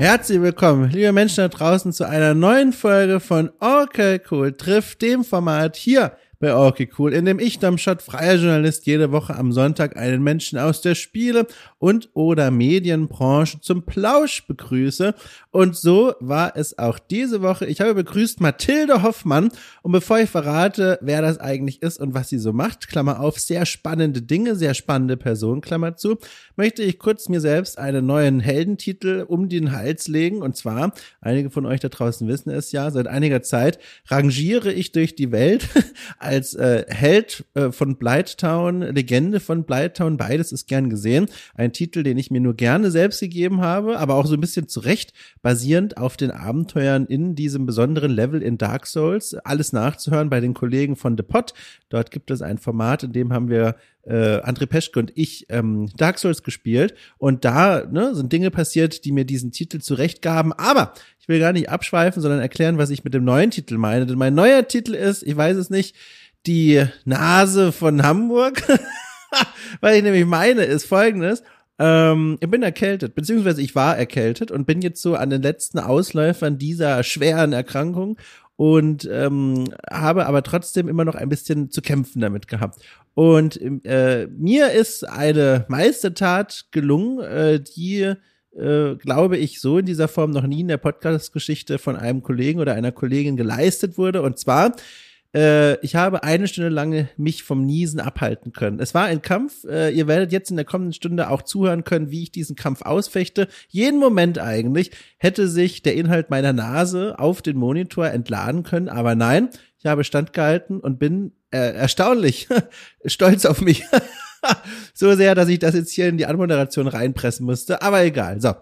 Herzlich willkommen, liebe Menschen da draußen, zu einer neuen Folge von Okay Cool trifft dem Format hier bei Okay Cool, in dem ich, Domschott, freier Journalist, jede Woche am Sonntag einen Menschen aus der Spiele- und oder Medienbranche zum Plausch begrüße. Und so war es auch diese Woche. Ich habe begrüßt Mathilde Hoffmann. Und bevor ich verrate, wer das eigentlich ist und was sie so macht, Klammer auf, sehr spannende Dinge, sehr spannende Person, Klammer zu, möchte ich kurz mir selbst einen neuen Heldentitel um den Hals legen. Und zwar, einige von euch da draußen wissen es ja, seit einiger Zeit rangiere ich durch die Welt als äh, Held äh, von Blighttown, Legende von Blighttown, beides ist gern gesehen. Ein Titel, den ich mir nur gerne selbst gegeben habe, aber auch so ein bisschen zurecht, basierend auf den Abenteuern in diesem besonderen Level in Dark Souls. Alles nachzuhören bei den Kollegen von The Pot. Dort gibt es ein Format, in dem haben wir äh, André Peschke und ich ähm, Dark Souls gespielt und da ne, sind Dinge passiert, die mir diesen Titel zurechtgaben. Aber ich will gar nicht abschweifen, sondern erklären, was ich mit dem neuen Titel meine. Denn mein neuer Titel ist, ich weiß es nicht, die Nase von Hamburg. Was ich nämlich meine, ist folgendes. Ähm, ich bin erkältet, beziehungsweise ich war erkältet und bin jetzt so an den letzten Ausläufern dieser schweren Erkrankung und ähm, habe aber trotzdem immer noch ein bisschen zu kämpfen damit gehabt. Und äh, mir ist eine Meistertat gelungen, äh, die äh, glaube ich, so in dieser Form noch nie in der Podcast-Geschichte von einem Kollegen oder einer Kollegin geleistet wurde. Und zwar ich habe eine Stunde lang mich vom Niesen abhalten können. Es war ein Kampf. Äh, ihr werdet jetzt in der kommenden Stunde auch zuhören können, wie ich diesen Kampf ausfechte. Jeden Moment eigentlich hätte sich der Inhalt meiner Nase auf den Monitor entladen können, aber nein, ich habe standgehalten und bin äh, erstaunlich stolz auf mich. so sehr, dass ich das jetzt hier in die Anmoderation reinpressen musste. Aber egal. So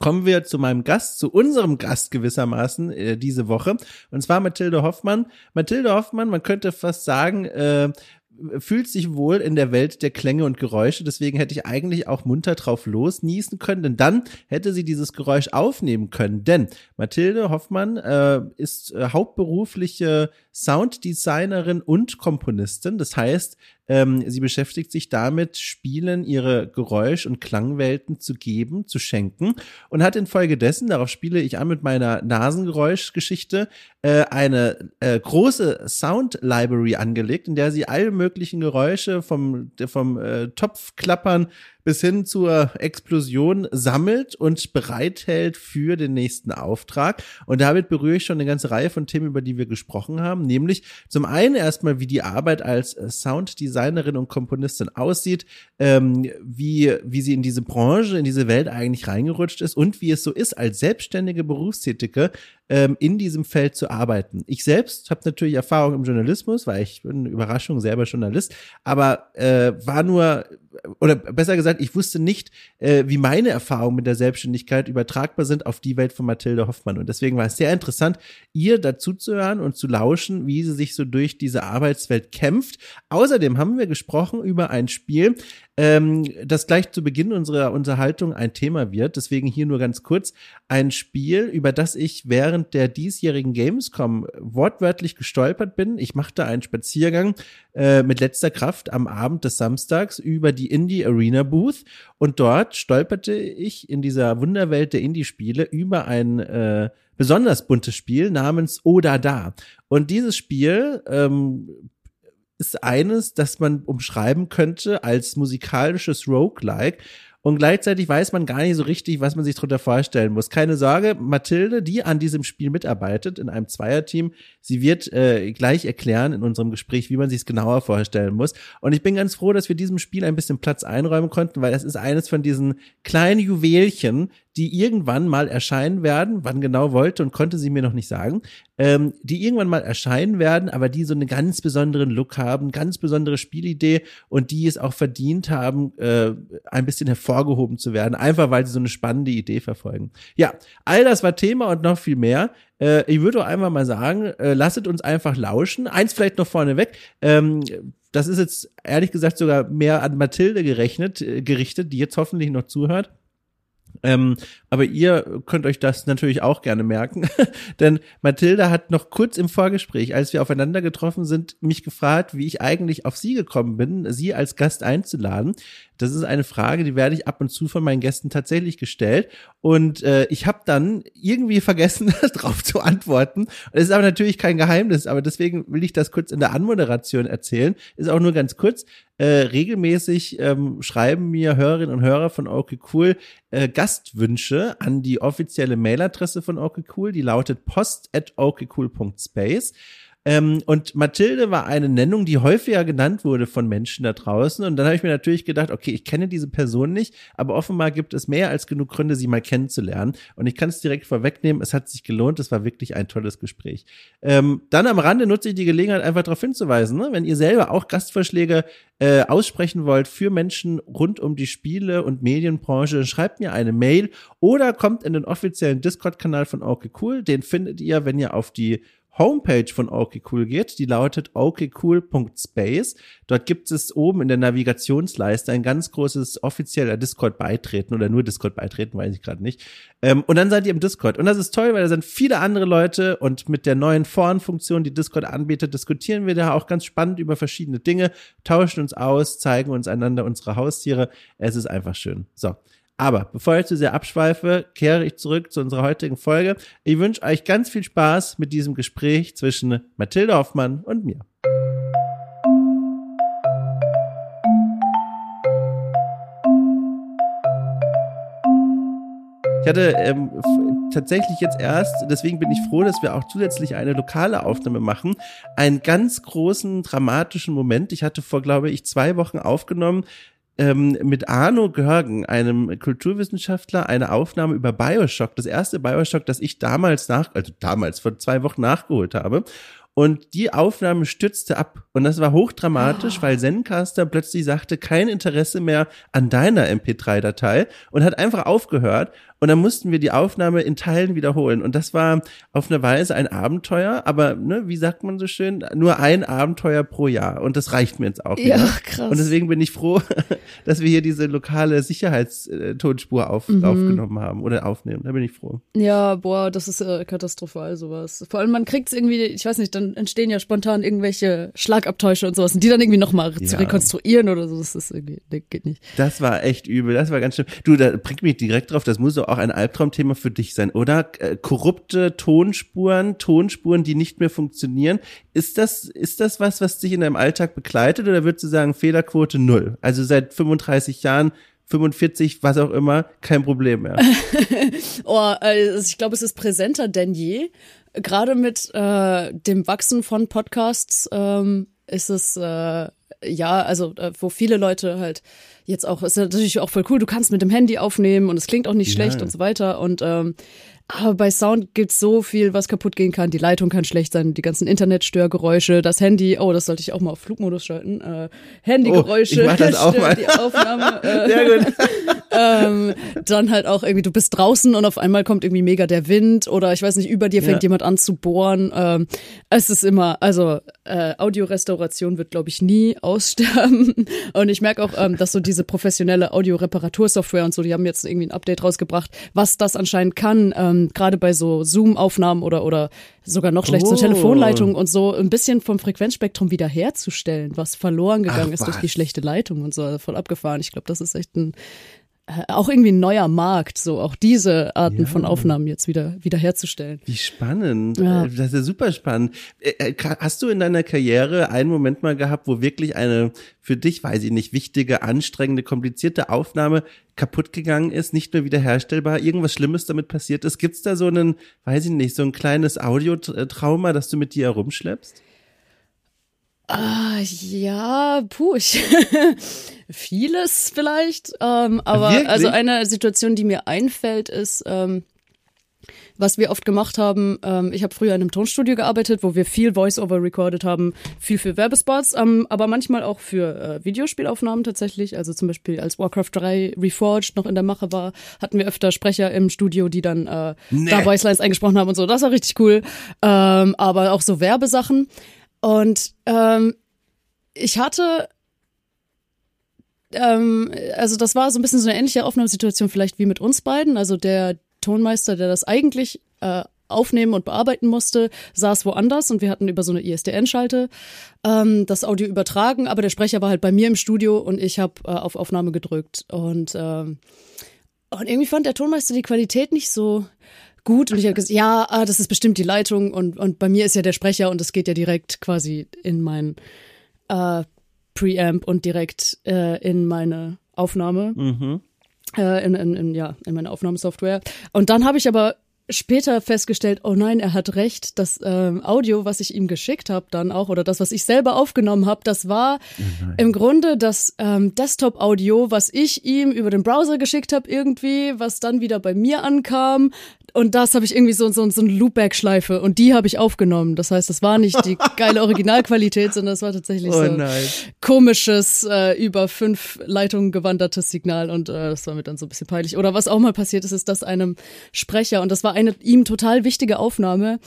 kommen wir zu meinem Gast, zu unserem Gast gewissermaßen äh, diese Woche. Und zwar Mathilde Hoffmann. Mathilde Hoffmann, man könnte fast sagen, äh, fühlt sich wohl in der Welt der Klänge und Geräusche. Deswegen hätte ich eigentlich auch munter drauf losniesen können, denn dann hätte sie dieses Geräusch aufnehmen können. Denn Mathilde Hoffmann äh, ist äh, hauptberufliche Sounddesignerin und Komponistin. Das heißt, ähm, sie beschäftigt sich damit, Spielen ihre Geräusch- und Klangwelten zu geben, zu schenken und hat infolgedessen, darauf spiele ich an mit meiner Nasengeräuschgeschichte, äh, eine äh, große Sound Library angelegt, in der sie alle möglichen Geräusche vom, vom äh, Topfklappern bis hin zur Explosion sammelt und bereithält für den nächsten Auftrag. Und damit berühre ich schon eine ganze Reihe von Themen, über die wir gesprochen haben, nämlich zum einen erstmal, wie die Arbeit als Sounddesignerin und Komponistin aussieht, ähm, wie, wie sie in diese Branche, in diese Welt eigentlich reingerutscht ist und wie es so ist, als selbstständige Berufstätige ähm, in diesem Feld zu arbeiten. Ich selbst habe natürlich Erfahrung im Journalismus, weil ich bin Überraschung selber Journalist, aber äh, war nur oder besser gesagt, ich wusste nicht, äh, wie meine Erfahrungen mit der Selbstständigkeit übertragbar sind auf die Welt von Mathilde Hoffmann. Und deswegen war es sehr interessant, ihr dazu zu hören und zu lauschen, wie sie sich so durch diese Arbeitswelt kämpft. Außerdem haben wir gesprochen über ein Spiel, ähm, das gleich zu Beginn unserer Unterhaltung ein Thema wird. Deswegen hier nur ganz kurz ein Spiel, über das ich während der diesjährigen Gamescom wortwörtlich gestolpert bin. Ich machte einen Spaziergang äh, mit letzter Kraft am Abend des Samstags über die Indie Arena Booth und dort stolperte ich in dieser Wunderwelt der Indie-Spiele über ein äh, besonders buntes Spiel namens Oda Da. Und dieses Spiel ähm, ist eines, das man umschreiben könnte als musikalisches Roguelike. Und gleichzeitig weiß man gar nicht so richtig, was man sich darunter vorstellen muss. Keine Sorge, Mathilde, die an diesem Spiel mitarbeitet, in einem Zweierteam, sie wird äh, gleich erklären in unserem Gespräch, wie man sich es genauer vorstellen muss. Und ich bin ganz froh, dass wir diesem Spiel ein bisschen Platz einräumen konnten, weil das ist eines von diesen kleinen Juwelchen, die irgendwann mal erscheinen werden. Wann genau wollte und konnte sie mir noch nicht sagen. Ähm, die irgendwann mal erscheinen werden, aber die so einen ganz besonderen Look haben, ganz besondere Spielidee und die es auch verdient haben, äh, ein bisschen hervorgehoben zu werden, einfach weil sie so eine spannende Idee verfolgen. Ja, all das war Thema und noch viel mehr. Äh, ich würde einfach mal sagen, äh, lasset uns einfach lauschen. Eins vielleicht noch vorneweg. Ähm, das ist jetzt ehrlich gesagt sogar mehr an Mathilde gerechnet, äh, gerichtet, die jetzt hoffentlich noch zuhört. Ähm, aber ihr könnt euch das natürlich auch gerne merken, denn Mathilda hat noch kurz im Vorgespräch, als wir aufeinander getroffen sind, mich gefragt, wie ich eigentlich auf sie gekommen bin, sie als Gast einzuladen. Das ist eine Frage, die werde ich ab und zu von meinen Gästen tatsächlich gestellt. Und äh, ich habe dann irgendwie vergessen, darauf zu antworten. Es ist aber natürlich kein Geheimnis, aber deswegen will ich das kurz in der Anmoderation erzählen. Ist auch nur ganz kurz. Äh, regelmäßig ähm, schreiben mir Hörerinnen und Hörer von Okay Cool äh, Gastwünsche an die offizielle Mailadresse von Okay Cool. Die lautet post at okcool.space. Ähm, und Mathilde war eine Nennung, die häufiger genannt wurde von Menschen da draußen. Und dann habe ich mir natürlich gedacht, okay, ich kenne diese Person nicht, aber offenbar gibt es mehr als genug Gründe, sie mal kennenzulernen. Und ich kann es direkt vorwegnehmen, es hat sich gelohnt, es war wirklich ein tolles Gespräch. Ähm, dann am Rande nutze ich die Gelegenheit, einfach darauf hinzuweisen, ne? wenn ihr selber auch Gastvorschläge äh, aussprechen wollt für Menschen rund um die Spiele- und Medienbranche, schreibt mir eine Mail oder kommt in den offiziellen Discord-Kanal von Okay Cool. Den findet ihr, wenn ihr auf die Homepage von OKCool geht, die lautet okcool.space. Dort gibt es oben in der Navigationsleiste ein ganz großes offizieller Discord beitreten oder nur Discord beitreten, weiß ich gerade nicht. Ähm, und dann seid ihr im Discord. Und das ist toll, weil da sind viele andere Leute und mit der neuen Foren-Funktion, die Discord anbietet, diskutieren wir da auch ganz spannend über verschiedene Dinge, tauschen uns aus, zeigen uns einander unsere Haustiere. Es ist einfach schön. So. Aber bevor ich zu sehr abschweife, kehre ich zurück zu unserer heutigen Folge. Ich wünsche euch ganz viel Spaß mit diesem Gespräch zwischen Mathilde Hoffmann und mir. Ich hatte ähm, tatsächlich jetzt erst, deswegen bin ich froh, dass wir auch zusätzlich eine lokale Aufnahme machen, einen ganz großen dramatischen Moment. Ich hatte vor, glaube ich, zwei Wochen aufgenommen ähm, mit Arno Görgen, einem Kulturwissenschaftler, eine Aufnahme über Bioshock. Das erste Bioshock, das ich damals nach, also damals vor zwei Wochen nachgeholt habe. Und die Aufnahme stützte ab. Und das war hochdramatisch, oh. weil Zencaster plötzlich sagte, kein Interesse mehr an deiner MP3-Datei und hat einfach aufgehört. Und dann mussten wir die Aufnahme in Teilen wiederholen. Und das war auf eine Weise ein Abenteuer, aber ne, wie sagt man so schön, nur ein Abenteuer pro Jahr. Und das reicht mir jetzt auch. Wieder. Ja, krass. Und deswegen bin ich froh, dass wir hier diese lokale Sicherheitstonspur auf, mhm. aufgenommen haben oder aufnehmen. Da bin ich froh. Ja, boah, das ist äh, katastrophal sowas. Vor allem man kriegt es irgendwie, ich weiß nicht, dann entstehen ja spontan irgendwelche Schlagabtäusche und sowas und die dann irgendwie nochmal ja. zu rekonstruieren oder so. Das ist irgendwie, das geht nicht. Das war echt übel. Das war ganz schlimm. Du, da bringt mich direkt drauf. Das muss so auch ein Albtraumthema für dich sein, oder? Äh, korrupte Tonspuren, Tonspuren, die nicht mehr funktionieren. Ist das, ist das was, was dich in deinem Alltag begleitet oder würdest du sagen, Fehlerquote null? Also seit 35 Jahren 45, was auch immer, kein Problem mehr. oh, also ich glaube, es ist präsenter denn je. Gerade mit äh, dem Wachsen von Podcasts ähm, ist es äh, ja, also äh, wo viele Leute halt jetzt auch, ist natürlich auch voll cool, du kannst mit dem Handy aufnehmen und es klingt auch nicht ja. schlecht und so weiter. Und ähm, aber bei Sound gibt's so viel, was kaputt gehen kann. Die Leitung kann schlecht sein, die ganzen Internetstörgeräusche, das Handy, oh, das sollte ich auch mal auf Flugmodus schalten. Äh, Handygeräusche, oh, das auch mal. die Aufnahme. Äh, Sehr gut. ähm, dann halt auch irgendwie, du bist draußen und auf einmal kommt irgendwie mega der Wind oder ich weiß nicht, über dir fängt ja. jemand an zu bohren. Ähm, es ist immer, also äh, Audiorestauration wird, glaube ich, nie aussterben. Und ich merke auch, ähm, dass so diese professionelle Audio-Reparatursoftware und so, die haben jetzt irgendwie ein Update rausgebracht, was das anscheinend kann. Ähm, ähm, gerade bei so Zoom-Aufnahmen oder, oder sogar noch schlecht oh. so Telefonleitungen und so ein bisschen vom Frequenzspektrum wiederherzustellen, was verloren gegangen Ach, ist was? durch die schlechte Leitung und so, voll abgefahren. Ich glaube, das ist echt ein auch irgendwie ein neuer Markt, so auch diese Arten ja. von Aufnahmen jetzt wieder wiederherzustellen. Wie spannend. Ja. Äh, das ist ja super spannend. Äh, hast du in deiner Karriere einen Moment mal gehabt, wo wirklich eine für dich, weiß ich nicht, wichtige, anstrengende, komplizierte Aufnahme kaputt gegangen ist, nicht mehr wiederherstellbar, irgendwas Schlimmes damit passiert ist? Gibt's da so einen, weiß ich nicht, so ein kleines Audiotrauma, das du mit dir herumschleppst? Ah, ja, puh, ich, vieles vielleicht. Ähm, aber Wirklich? also eine Situation, die mir einfällt, ist, ähm, was wir oft gemacht haben, ähm, ich habe früher in einem Tonstudio gearbeitet, wo wir viel Voice-Over recorded haben, viel für Werbespots, ähm, aber manchmal auch für äh, Videospielaufnahmen tatsächlich. Also zum Beispiel als Warcraft 3 Reforged noch in der Mache war, hatten wir öfter Sprecher im Studio, die dann äh, nee. da Voicelines eingesprochen haben und so. Das war richtig cool. Ähm, aber auch so Werbesachen. Und ähm, ich hatte ähm, also das war so ein bisschen so eine ähnliche Aufnahmesituation vielleicht wie mit uns beiden. Also der Tonmeister, der das eigentlich äh, aufnehmen und bearbeiten musste, saß woanders und wir hatten über so eine ISDN-Schalte ähm, das Audio übertragen, aber der Sprecher war halt bei mir im Studio und ich habe äh, auf Aufnahme gedrückt und ähm, und irgendwie fand der Tonmeister die Qualität nicht so gut und ich habe gesagt, ja, ah, das ist bestimmt die Leitung und und bei mir ist ja der Sprecher und es geht ja direkt quasi in mein äh, Preamp und direkt äh, in meine Aufnahme. Mhm. Äh, in, in, in, ja, in meine Aufnahmesoftware. Und dann habe ich aber später festgestellt, oh nein, er hat recht, das ähm, Audio, was ich ihm geschickt habe, dann auch, oder das, was ich selber aufgenommen habe, das war Oh im Grunde das ähm, Desktop-Audio, was ich ihm über den Browser geschickt habe irgendwie, was dann wieder bei mir ankam. Und das habe ich irgendwie so, so, so eine Loopback-Schleife und die habe ich aufgenommen. Das heißt, das war nicht die geile Originalqualität, sondern das war tatsächlich Oh so nein. komisches, äh, über fünf Leitungen gewandertes Signal und äh, das war mir dann so ein bisschen peinlich. Oder was auch mal passiert ist, ist, dass einem Sprecher, und das war eine ihm total wichtige Aufnahme,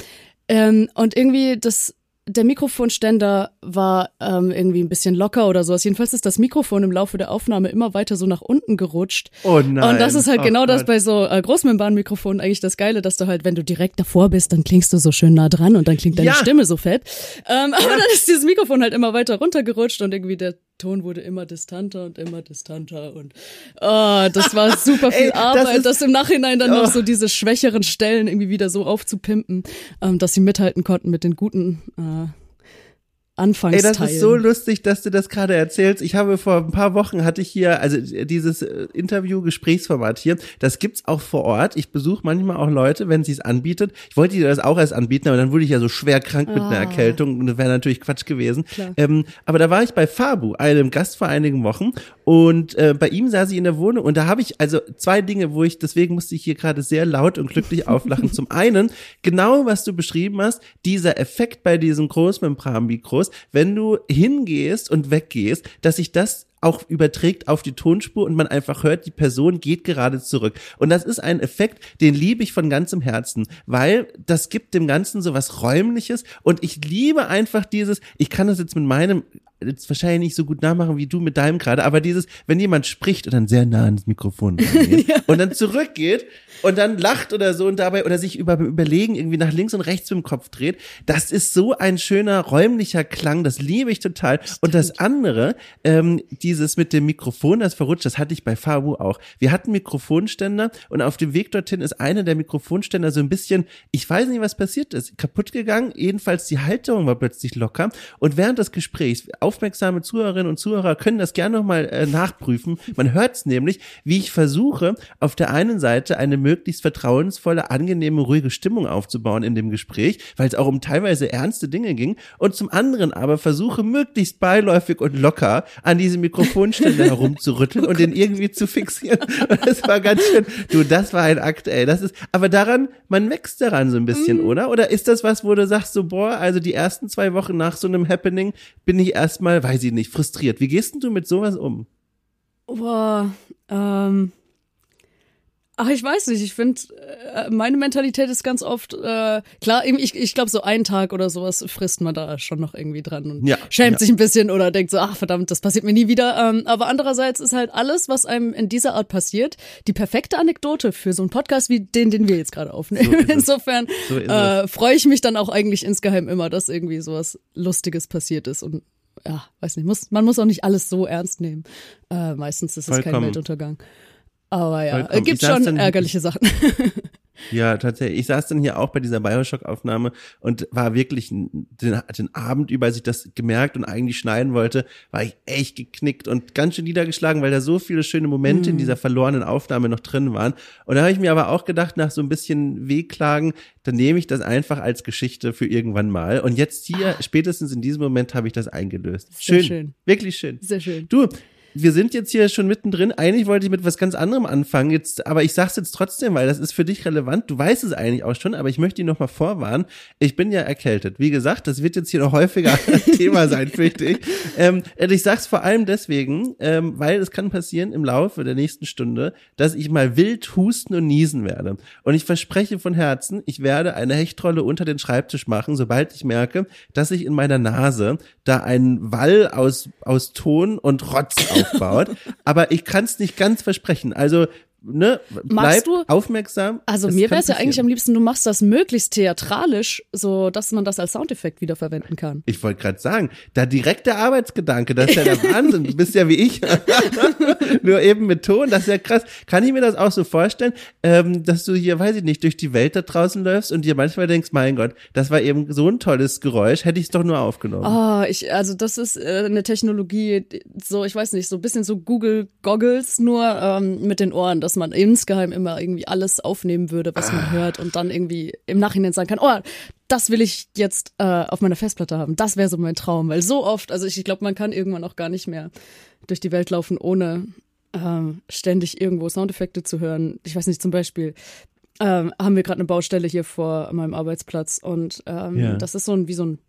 ähm, und irgendwie das der Mikrofonständer war ähm, irgendwie ein bisschen locker oder sowas. Jedenfalls ist das Mikrofon im Laufe der Aufnahme immer weiter so nach unten gerutscht. Oh nein. Und das ist halt Oh genau das Gott. bei so äh, Großmembranmikrofonen eigentlich das Geile, dass du halt, wenn du direkt davor bist, dann klingst du so schön nah dran und dann klingt deine Ja. Stimme so fett. Ähm, aber dann ist dieses Mikrofon halt immer weiter runtergerutscht und irgendwie der Ton wurde immer distanter und immer distanter und oh, das war super viel Ey, das Arbeit, ist- das, im Nachhinein dann Oh. noch so diese schwächeren Stellen irgendwie wieder so aufzupimpen, ähm, dass sie mithalten konnten mit den guten äh, Ey, Anfangsteilen. das ist so lustig, dass du das gerade erzählst. Ich habe vor ein paar Wochen hatte ich hier, also dieses äh, Interview-Gesprächsformat hier, das gibt's auch vor Ort. Ich besuche manchmal auch Leute, wenn sie es anbietet. Ich wollte dir das auch erst anbieten, aber dann wurde ich ja so schwer krank mit einer Ah. Erkältung und das wäre natürlich Quatsch gewesen. Ähm, aber da war ich bei Fabu, einem Gast vor einigen Wochen und äh, bei ihm saß ich in der Wohnung und da habe ich also zwei Dinge, wo ich, deswegen musste ich hier gerade sehr laut und glücklich auflachen. Zum einen, genau was du beschrieben hast, dieser Effekt bei diesen Großmembranmikros, wenn du hingehst und weggehst, dass sich das auch überträgt auf die Tonspur und man einfach hört, die Person geht gerade zurück. Und das ist ein Effekt, den liebe ich von ganzem Herzen, weil das gibt dem Ganzen so was Räumliches und ich liebe einfach dieses, ich kann das jetzt mit meinem jetzt wahrscheinlich nicht so gut nachmachen wie du mit deinem gerade, aber dieses, wenn jemand spricht und dann sehr nah ans Mikrofon rangeht und dann zurückgeht und dann lacht oder so und dabei oder sich über überlegen irgendwie nach links und rechts mit dem Kopf dreht, das ist so ein schöner räumlicher Klang, das liebe ich total. Und das andere, ähm, dieses mit dem Mikrofon, das verrutscht, das hatte ich bei Fabu auch. Wir hatten Mikrofonständer und auf dem Weg dorthin ist einer der Mikrofonständer so ein bisschen, ich weiß nicht, was passiert ist, kaputt gegangen. Jedenfalls die Halterung war plötzlich locker und während des Gesprächs, aufmerksame Zuhörerinnen und Zuhörer können das gerne nochmal äh, nachprüfen. Man hört es nämlich, wie ich versuche, auf der einen Seite eine möglichst vertrauensvolle, angenehme, ruhige Stimmung aufzubauen in dem Gespräch, weil es auch um teilweise ernste Dinge ging und zum anderen aber versuche, möglichst beiläufig und locker an diesem Mikrofonständer herumzurütteln und den irgendwie zu fixieren. Und das war ganz schön. Du, das war ein Akt, ey. Das ist, aber daran, man wächst daran so ein bisschen, oder? Oder ist das was, wo du sagst, so, boah, also die ersten zwei Wochen nach so einem Happening bin ich erstmal, weiß ich nicht, frustriert. Wie gehst denn du mit sowas um? Boah, ähm. Ach, ich weiß nicht. Ich finde, äh, meine Mentalität ist ganz oft, äh, klar, ich, ich glaube, so einen Tag oder sowas frisst man da schon noch irgendwie dran und Ja, schämt ja. sich ein bisschen oder denkt so, ach verdammt, das passiert mir nie wieder. Ähm, aber andererseits ist halt alles, was einem in dieser Art passiert, die perfekte Anekdote für so einen Podcast wie den, den wir jetzt gerade aufnehmen. es. Insofern So äh, freue ich mich dann auch eigentlich insgeheim immer, dass irgendwie sowas Lustiges passiert ist und ja, weiß nicht, muss, man muss auch nicht alles so ernst nehmen. Äh, meistens ist es kein Vollkommen. Weltuntergang. Aber ja, Vollkommen. es gibt Ich saß schon dann- ärgerliche Sachen. Ja, tatsächlich. Ich saß dann hier auch bei dieser Bioshock-Aufnahme und war wirklich den, den Abend über, als ich das gemerkt und eigentlich schneiden wollte, war ich echt geknickt und ganz schön niedergeschlagen, weil da so viele schöne Momente in dieser verlorenen Aufnahme noch drin waren. Und da habe ich mir aber auch gedacht, nach so ein bisschen Wehklagen, dann nehme ich das einfach als Geschichte für irgendwann mal. Und jetzt hier, spätestens in diesem Moment, habe ich das eingelöst. Sehr Schön. schön. Wirklich schön. Sehr schön. Du, wir sind jetzt hier schon mittendrin. Eigentlich wollte ich mit was ganz anderem anfangen, jetzt, aber ich sag's jetzt trotzdem, weil das ist für dich relevant. Du weißt es eigentlich auch schon, aber ich möchte dich noch mal vorwarnen. Ich bin ja erkältet. Wie gesagt, das wird jetzt hier noch häufiger Thema sein, fürchte ich. Ähm, ich sag's vor allem deswegen, ähm, weil es kann passieren im Laufe der nächsten Stunde, dass ich mal wild husten und niesen werde. Und ich verspreche von Herzen, ich werde eine Hechtrolle unter den Schreibtisch machen, sobald ich merke, dass sich in meiner Nase da ein Wall aus, aus Ton und Rotz aufbaut. Aber ich kann es nicht ganz versprechen. Also ne, bleib du- aufmerksam. Also mir wäre es ja eigentlich am liebsten, du machst das möglichst theatralisch, so dass man das als Soundeffekt wiederverwenden kann. Ich wollte gerade sagen, da direkt der Arbeitsgedanke, das ist ja der Wahnsinn. Du bist ja wie ich. Nur eben mit Ton, das ist ja krass. Kann ich mir das auch so vorstellen, ähm, dass du hier, weiß ich nicht, durch die Welt da draußen läufst und dir manchmal denkst, mein Gott, das war eben so ein tolles Geräusch, hätte ich es doch nur aufgenommen. Ah, ich, also das ist äh, eine Technologie, so, ich weiß nicht, so ein bisschen so Google Goggles, nur ähm, mit den Ohren, dass man insgeheim immer irgendwie alles aufnehmen würde, was man hört und dann irgendwie im Nachhinein sagen kann, oh, das will ich jetzt äh, auf meiner Festplatte haben. Das wäre so mein Traum, weil so oft, also ich, ich glaube, man kann irgendwann auch gar nicht mehr durch die Welt laufen, ohne ähm, ständig irgendwo Soundeffekte zu hören. Ich weiß nicht, zum Beispiel ähm, haben wir gerade eine Baustelle hier vor meinem Arbeitsplatz und ähm, Ja. das ist so ein, wie so ein,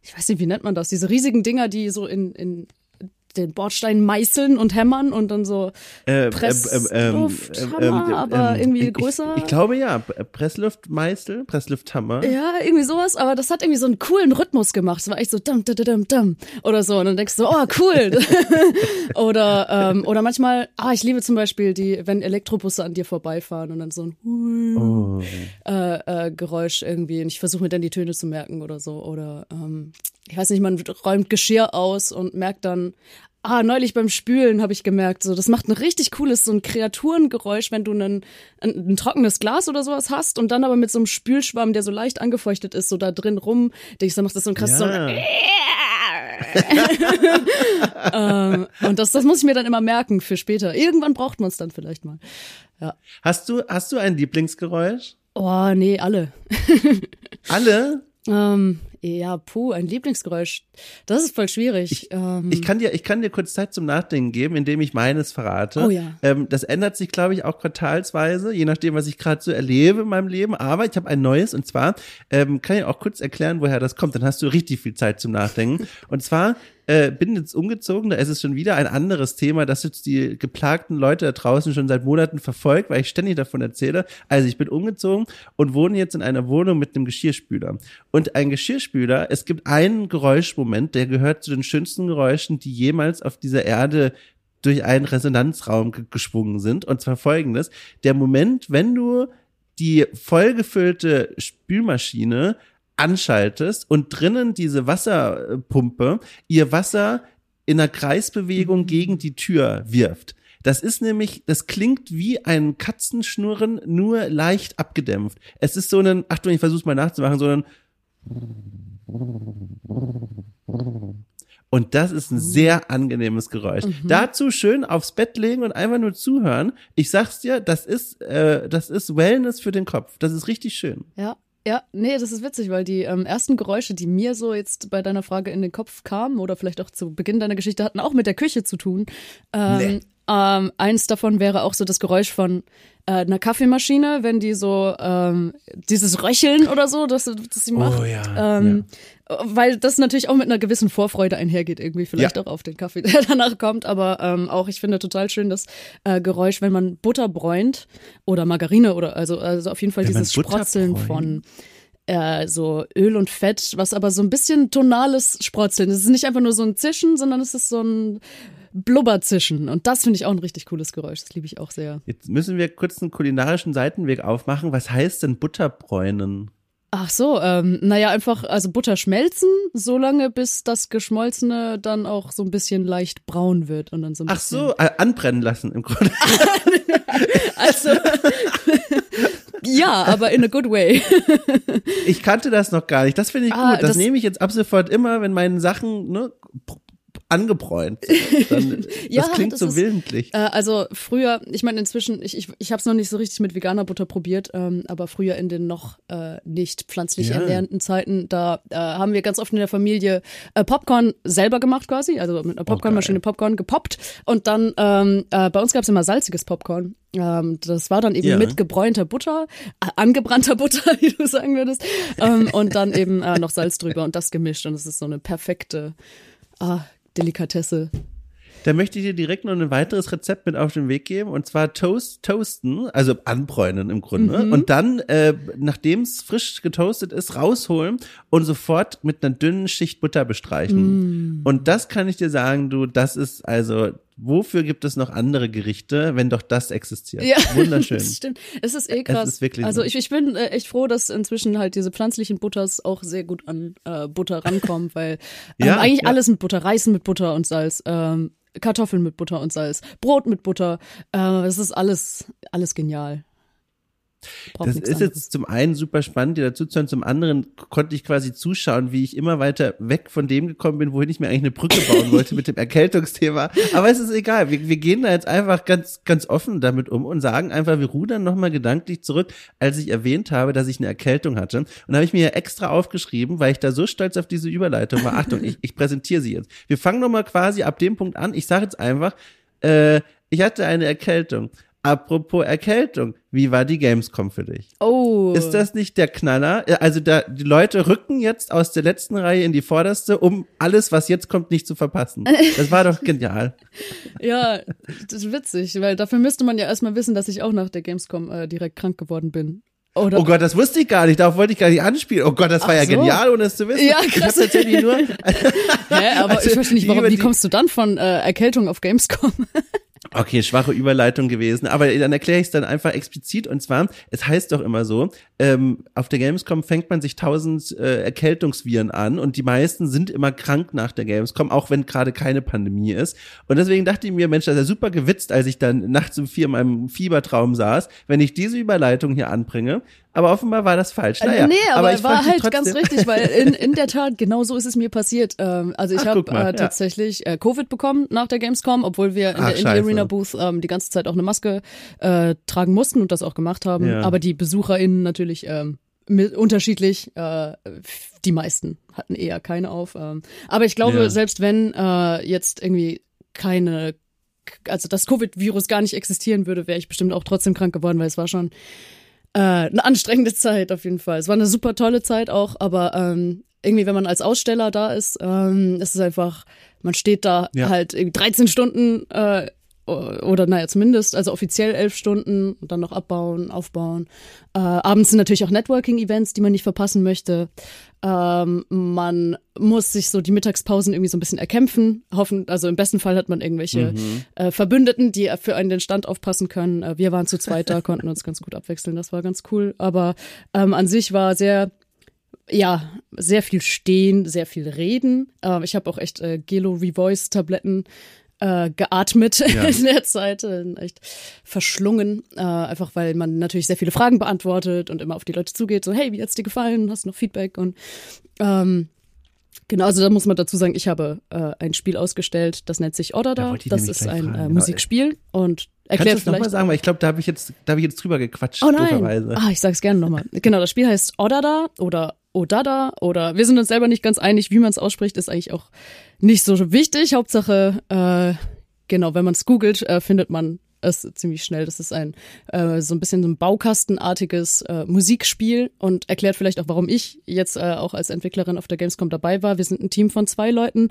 ich weiß nicht, wie nennt man das, diese riesigen Dinger, die so in, in den Bordstein meißeln und hämmern und dann so Äh, Presslufthammer, aber irgendwie größer. Ich, ich glaube ja, Pressluftmeißel, Presslufthammer. Ja, irgendwie sowas, aber das hat irgendwie so einen coolen Rhythmus gemacht. Es war echt so dum, dum, dum, dum oder so. Und dann denkst du, so, oh, cool. oder, ähm, oder manchmal, ah, ich liebe zum Beispiel die, wenn Elektrobusse an dir vorbeifahren und dann so ein Oh. äh, äh, Geräusch irgendwie. Und ich versuche mir dann die Töne zu merken oder so. Oder ähm, ich weiß nicht, man räumt Geschirr aus und merkt dann, ah, neulich beim Spülen habe ich gemerkt, so das macht ein richtig cooles, so ein Kreaturengeräusch, wenn du einen, ein, ein trockenes Glas oder sowas hast und dann aber mit so einem Spülschwamm, der so leicht angefeuchtet ist, so da drin rum, dich so macht das so ein krasses so ein Ja. ähm, und das, das muss ich mir dann immer merken für später. Irgendwann braucht man es dann vielleicht mal. Ja. Hast du, hast du ein Lieblingsgeräusch? Oh, nee, alle. Alle? Ähm, ja, puh, ein Lieblingsgeräusch. Das ist voll schwierig. ähm, Ich kann dir, ich kann dir kurz Zeit zum Nachdenken geben, indem ich meines verrate. Oh ja. Ähm, das ändert sich, glaube ich, auch quartalsweise, je nachdem, was ich gerade so erlebe in meinem Leben. Aber ich habe ein neues und zwar ähm, kann ich auch kurz erklären, woher das kommt. Dann hast du richtig viel Zeit zum Nachdenken. und zwar äh, bin jetzt umgezogen, da ist es schon wieder ein anderes Thema, das jetzt die geplagten Leute da draußen schon seit Monaten verfolgt, weil ich ständig davon erzähle. Also ich bin umgezogen und wohne jetzt in einer Wohnung mit einem Geschirrspüler. Und ein Geschirrspüler, es gibt einen Geräuschmoment, der gehört zu den schönsten Geräuschen, die jemals auf dieser Erde durch einen Resonanzraum ge- geschwungen sind. Und zwar folgendes. Der Moment, wenn du die vollgefüllte Spülmaschine anschaltest und drinnen diese Wasserpumpe ihr Wasser in einer Kreisbewegung gegen die Tür wirft. Das ist nämlich, das klingt wie ein Katzenschnurren, nur leicht abgedämpft. Es ist so ein, Achtung, ich versuch's mal nachzumachen, so ein und das ist ein sehr angenehmes Geräusch. Dazu schön aufs Bett legen und einfach nur zuhören. Ich sag's dir, das ist, äh, das ist Wellness für den Kopf. Das ist richtig schön. Ja, ja, nee, das ist witzig, weil die ähm, ersten Geräusche, die mir so jetzt bei deiner Frage in den Kopf kamen oder vielleicht auch zu Beginn deiner Geschichte hatten, auch mit der Küche zu tun. Ähm, Nee. Ähm, eins davon wäre auch so das Geräusch von äh, einer Kaffeemaschine, wenn die so ähm, dieses Röcheln oder so, das, das sie macht. Oh ja, Ähm, Weil das natürlich auch mit einer gewissen Vorfreude einhergeht, irgendwie vielleicht Ja. auch auf den Kaffee, der danach kommt. Aber ähm, auch, ich finde total schön das äh, Geräusch, wenn man Butter bräunt oder Margarine oder also, also auf jeden Fall Wenn dieses Sprotzeln von äh, so Öl und Fett, was aber so ein bisschen tonales Sprotzeln. Es ist nicht einfach nur so ein Zischen, sondern es ist so ein Blubberzischen. Und das finde ich auch ein richtig cooles Geräusch. Das liebe ich auch sehr. Jetzt müssen wir kurz einen kulinarischen Seitenweg aufmachen. Was heißt denn Butterbräunen? Ach so, ähm, naja, einfach, also Butter schmelzen, so lange, bis das Geschmolzene dann auch so ein bisschen leicht braun wird und dann so ein Ach so, äh, anbrennen lassen im Grunde. Also, ja, aber in a good way. Ich kannte das noch gar nicht. Das finde ich Ah, gut. Das, das- nehme ich jetzt ab sofort immer, wenn meine Sachen ne, angebräunt. Dann, Ja, das klingt das so ist- willentlich. Äh, also früher, ich meine inzwischen, ich, ich, ich habe es noch nicht so richtig mit veganer Butter probiert, ähm, aber früher in den noch äh, nicht pflanzlich Ja. ernährenden Zeiten, da äh, haben wir ganz oft in der Familie äh, Popcorn selber gemacht quasi, also mit einer Popcornmaschine Popcorn gepoppt und dann ähm, äh, bei uns gab es immer salziges Popcorn. Ähm, das war dann eben Ja. mit gebräunter Butter, angebrannter Butter, wie du sagen würdest, ähm, und dann eben äh, noch Salz drüber und das gemischt und es ist so eine perfekte ah, Delikatesse. Da möchte ich dir direkt noch ein weiteres Rezept mit auf den Weg geben und zwar Toast, toasten, also anbräunen im Grunde Mhm. und dann, äh, nachdem es frisch getoastet ist, rausholen und sofort mit einer dünnen Schicht Butter bestreichen. Mm. Und das kann ich dir sagen, du, das ist also wofür gibt es noch andere Gerichte, wenn doch das existiert? Ja, Wunderschön. Das stimmt. Es ist eh krass. Es ist wirklich also so. ich, ich bin äh, echt froh, dass inzwischen halt diese pflanzlichen Butters auch sehr gut an äh, Butter rankommen, weil ähm, Ja, eigentlich ja. alles mit Butter, Reis mit Butter und Salz, ähm, Kartoffeln mit Butter und Salz, Brot mit Butter, äh, es ist alles, alles genial. Das ist anderes. jetzt zum einen super spannend, dir dazu zu hören. Zum anderen konnte ich quasi zuschauen, wie ich immer weiter weg von dem gekommen bin, wohin ich mir eigentlich eine Brücke bauen wollte mit dem Erkältungsthema. Aber es ist egal. Wir, wir gehen da jetzt einfach ganz, ganz offen damit um und sagen einfach, wir rudern nochmal gedanklich zurück, als ich erwähnt habe, dass ich eine Erkältung hatte. Und da habe ich mir ja extra aufgeschrieben, weil ich da so stolz auf diese Überleitung war. Achtung, ich, ich präsentiere sie jetzt. Wir fangen nochmal quasi ab dem Punkt an. Ich sage jetzt einfach, äh, ich hatte eine Erkältung. Apropos Erkältung, wie war die Gamescom für dich? Oh. Ist das nicht der Knaller? Äh, Also da, die Leute rücken jetzt aus der letzten Reihe in die vorderste, um alles, was jetzt kommt, nicht zu verpassen. Das war doch genial. Ja, das ist witzig, weil dafür müsste man ja erstmal wissen, dass ich auch nach der Gamescom äh, direkt krank geworden bin. Oder Oh Gott, das wusste ich gar nicht. Darauf wollte ich gar nicht anspielen. Oh Gott, das war Ach ja so. genial, ohne es zu wissen. Ja, ich habe krass. tatsächlich nur. Hä, aber Also, ich verstehe nicht, warum, wie kommst du dann von äh, Erkältung auf Gamescom? Okay, schwache Überleitung gewesen, aber dann erkläre ich es dann einfach explizit und zwar, es heißt doch immer so, ähm, auf der Gamescom fängt man sich tausend äh, Erkältungsviren an und die meisten sind immer krank nach der Gamescom, auch wenn gerade keine Pandemie ist. Und deswegen dachte ich mir, Mensch, das ist ja super gewitzt, als ich dann nachts um vier in meinem Fiebertraum saß, wenn ich diese Überleitung hier anbringe. Aber offenbar war das falsch. Naja, Äh, nee, aber, ich war halt trotzdem- ganz richtig, weil in, in der Tat, genau so ist es mir passiert. Ähm, also ich habe äh, ja. tatsächlich äh, Covid bekommen nach der Gamescom, obwohl wir in Ach, der Indie scheiße. Arena Booth ähm, die ganze Zeit auch eine Maske äh, tragen mussten und das auch gemacht haben. Ja. Aber die BesucherInnen natürlich ähm, mit, unterschiedlich. Äh, die meisten hatten eher keine auf. Ähm, aber ich glaube, Ja. selbst wenn äh, jetzt irgendwie keine also das Covid-Virus gar nicht existieren würde, wäre ich bestimmt auch trotzdem krank geworden, weil es war schon äh, eine anstrengende Zeit auf jeden Fall. Es war eine super tolle Zeit auch, aber ähm, irgendwie, wenn man als Aussteller da ist, ähm, ist es einfach, man steht da Ja. halt irgendwie 13 Stunden äh, oder naja, zumindest, also offiziell elf Stunden und dann noch abbauen, aufbauen. Äh, abends sind natürlich auch Networking-Events, die man nicht verpassen möchte. Ähm, man muss sich so die Mittagspausen irgendwie so ein bisschen erkämpfen. Hoffen, also im besten Fall hat man irgendwelche äh, Verbündeten, die für einen den Stand aufpassen können. Äh, wir waren zu zweit da, konnten uns ganz gut abwechseln. Das war ganz cool. Aber ähm, an sich war sehr ja, sehr viel stehen, sehr viel reden. Ähm, ich habe auch echt äh, Gelo Revoice Tabletten äh, geatmet Ja. in der Zeit, äh, echt verschlungen, äh, einfach weil man natürlich sehr viele Fragen beantwortet und immer auf die Leute zugeht, so hey, wie hat's dir gefallen, hast du noch Feedback und ähm, Genau, also da muss man dazu sagen, ich habe äh, ein Spiel ausgestellt, das nennt sich Da wollte ich Das ist ein fragen, äh. Musikspiel und Kannst du erklärt das nochmal sagen? Weil ich glaube, da habe ich jetzt, da habe ich jetzt drüber gequatscht, Oh nein. Ah, ich sag's gerne nochmal. Genau, das Spiel heißt Odada oder Odada oder wir sind uns selber nicht ganz einig, wie man es ausspricht, ist eigentlich auch nicht so wichtig. Hauptsache, äh, genau, wenn man es googelt, äh, findet man es ziemlich schnell. Das ist ein äh, so ein bisschen so ein Baukastenartiges äh, Musikspiel und erklärt vielleicht auch, warum ich jetzt äh, auch als Entwicklerin auf der Gamescom dabei war. Wir sind ein Team von zwei Leuten.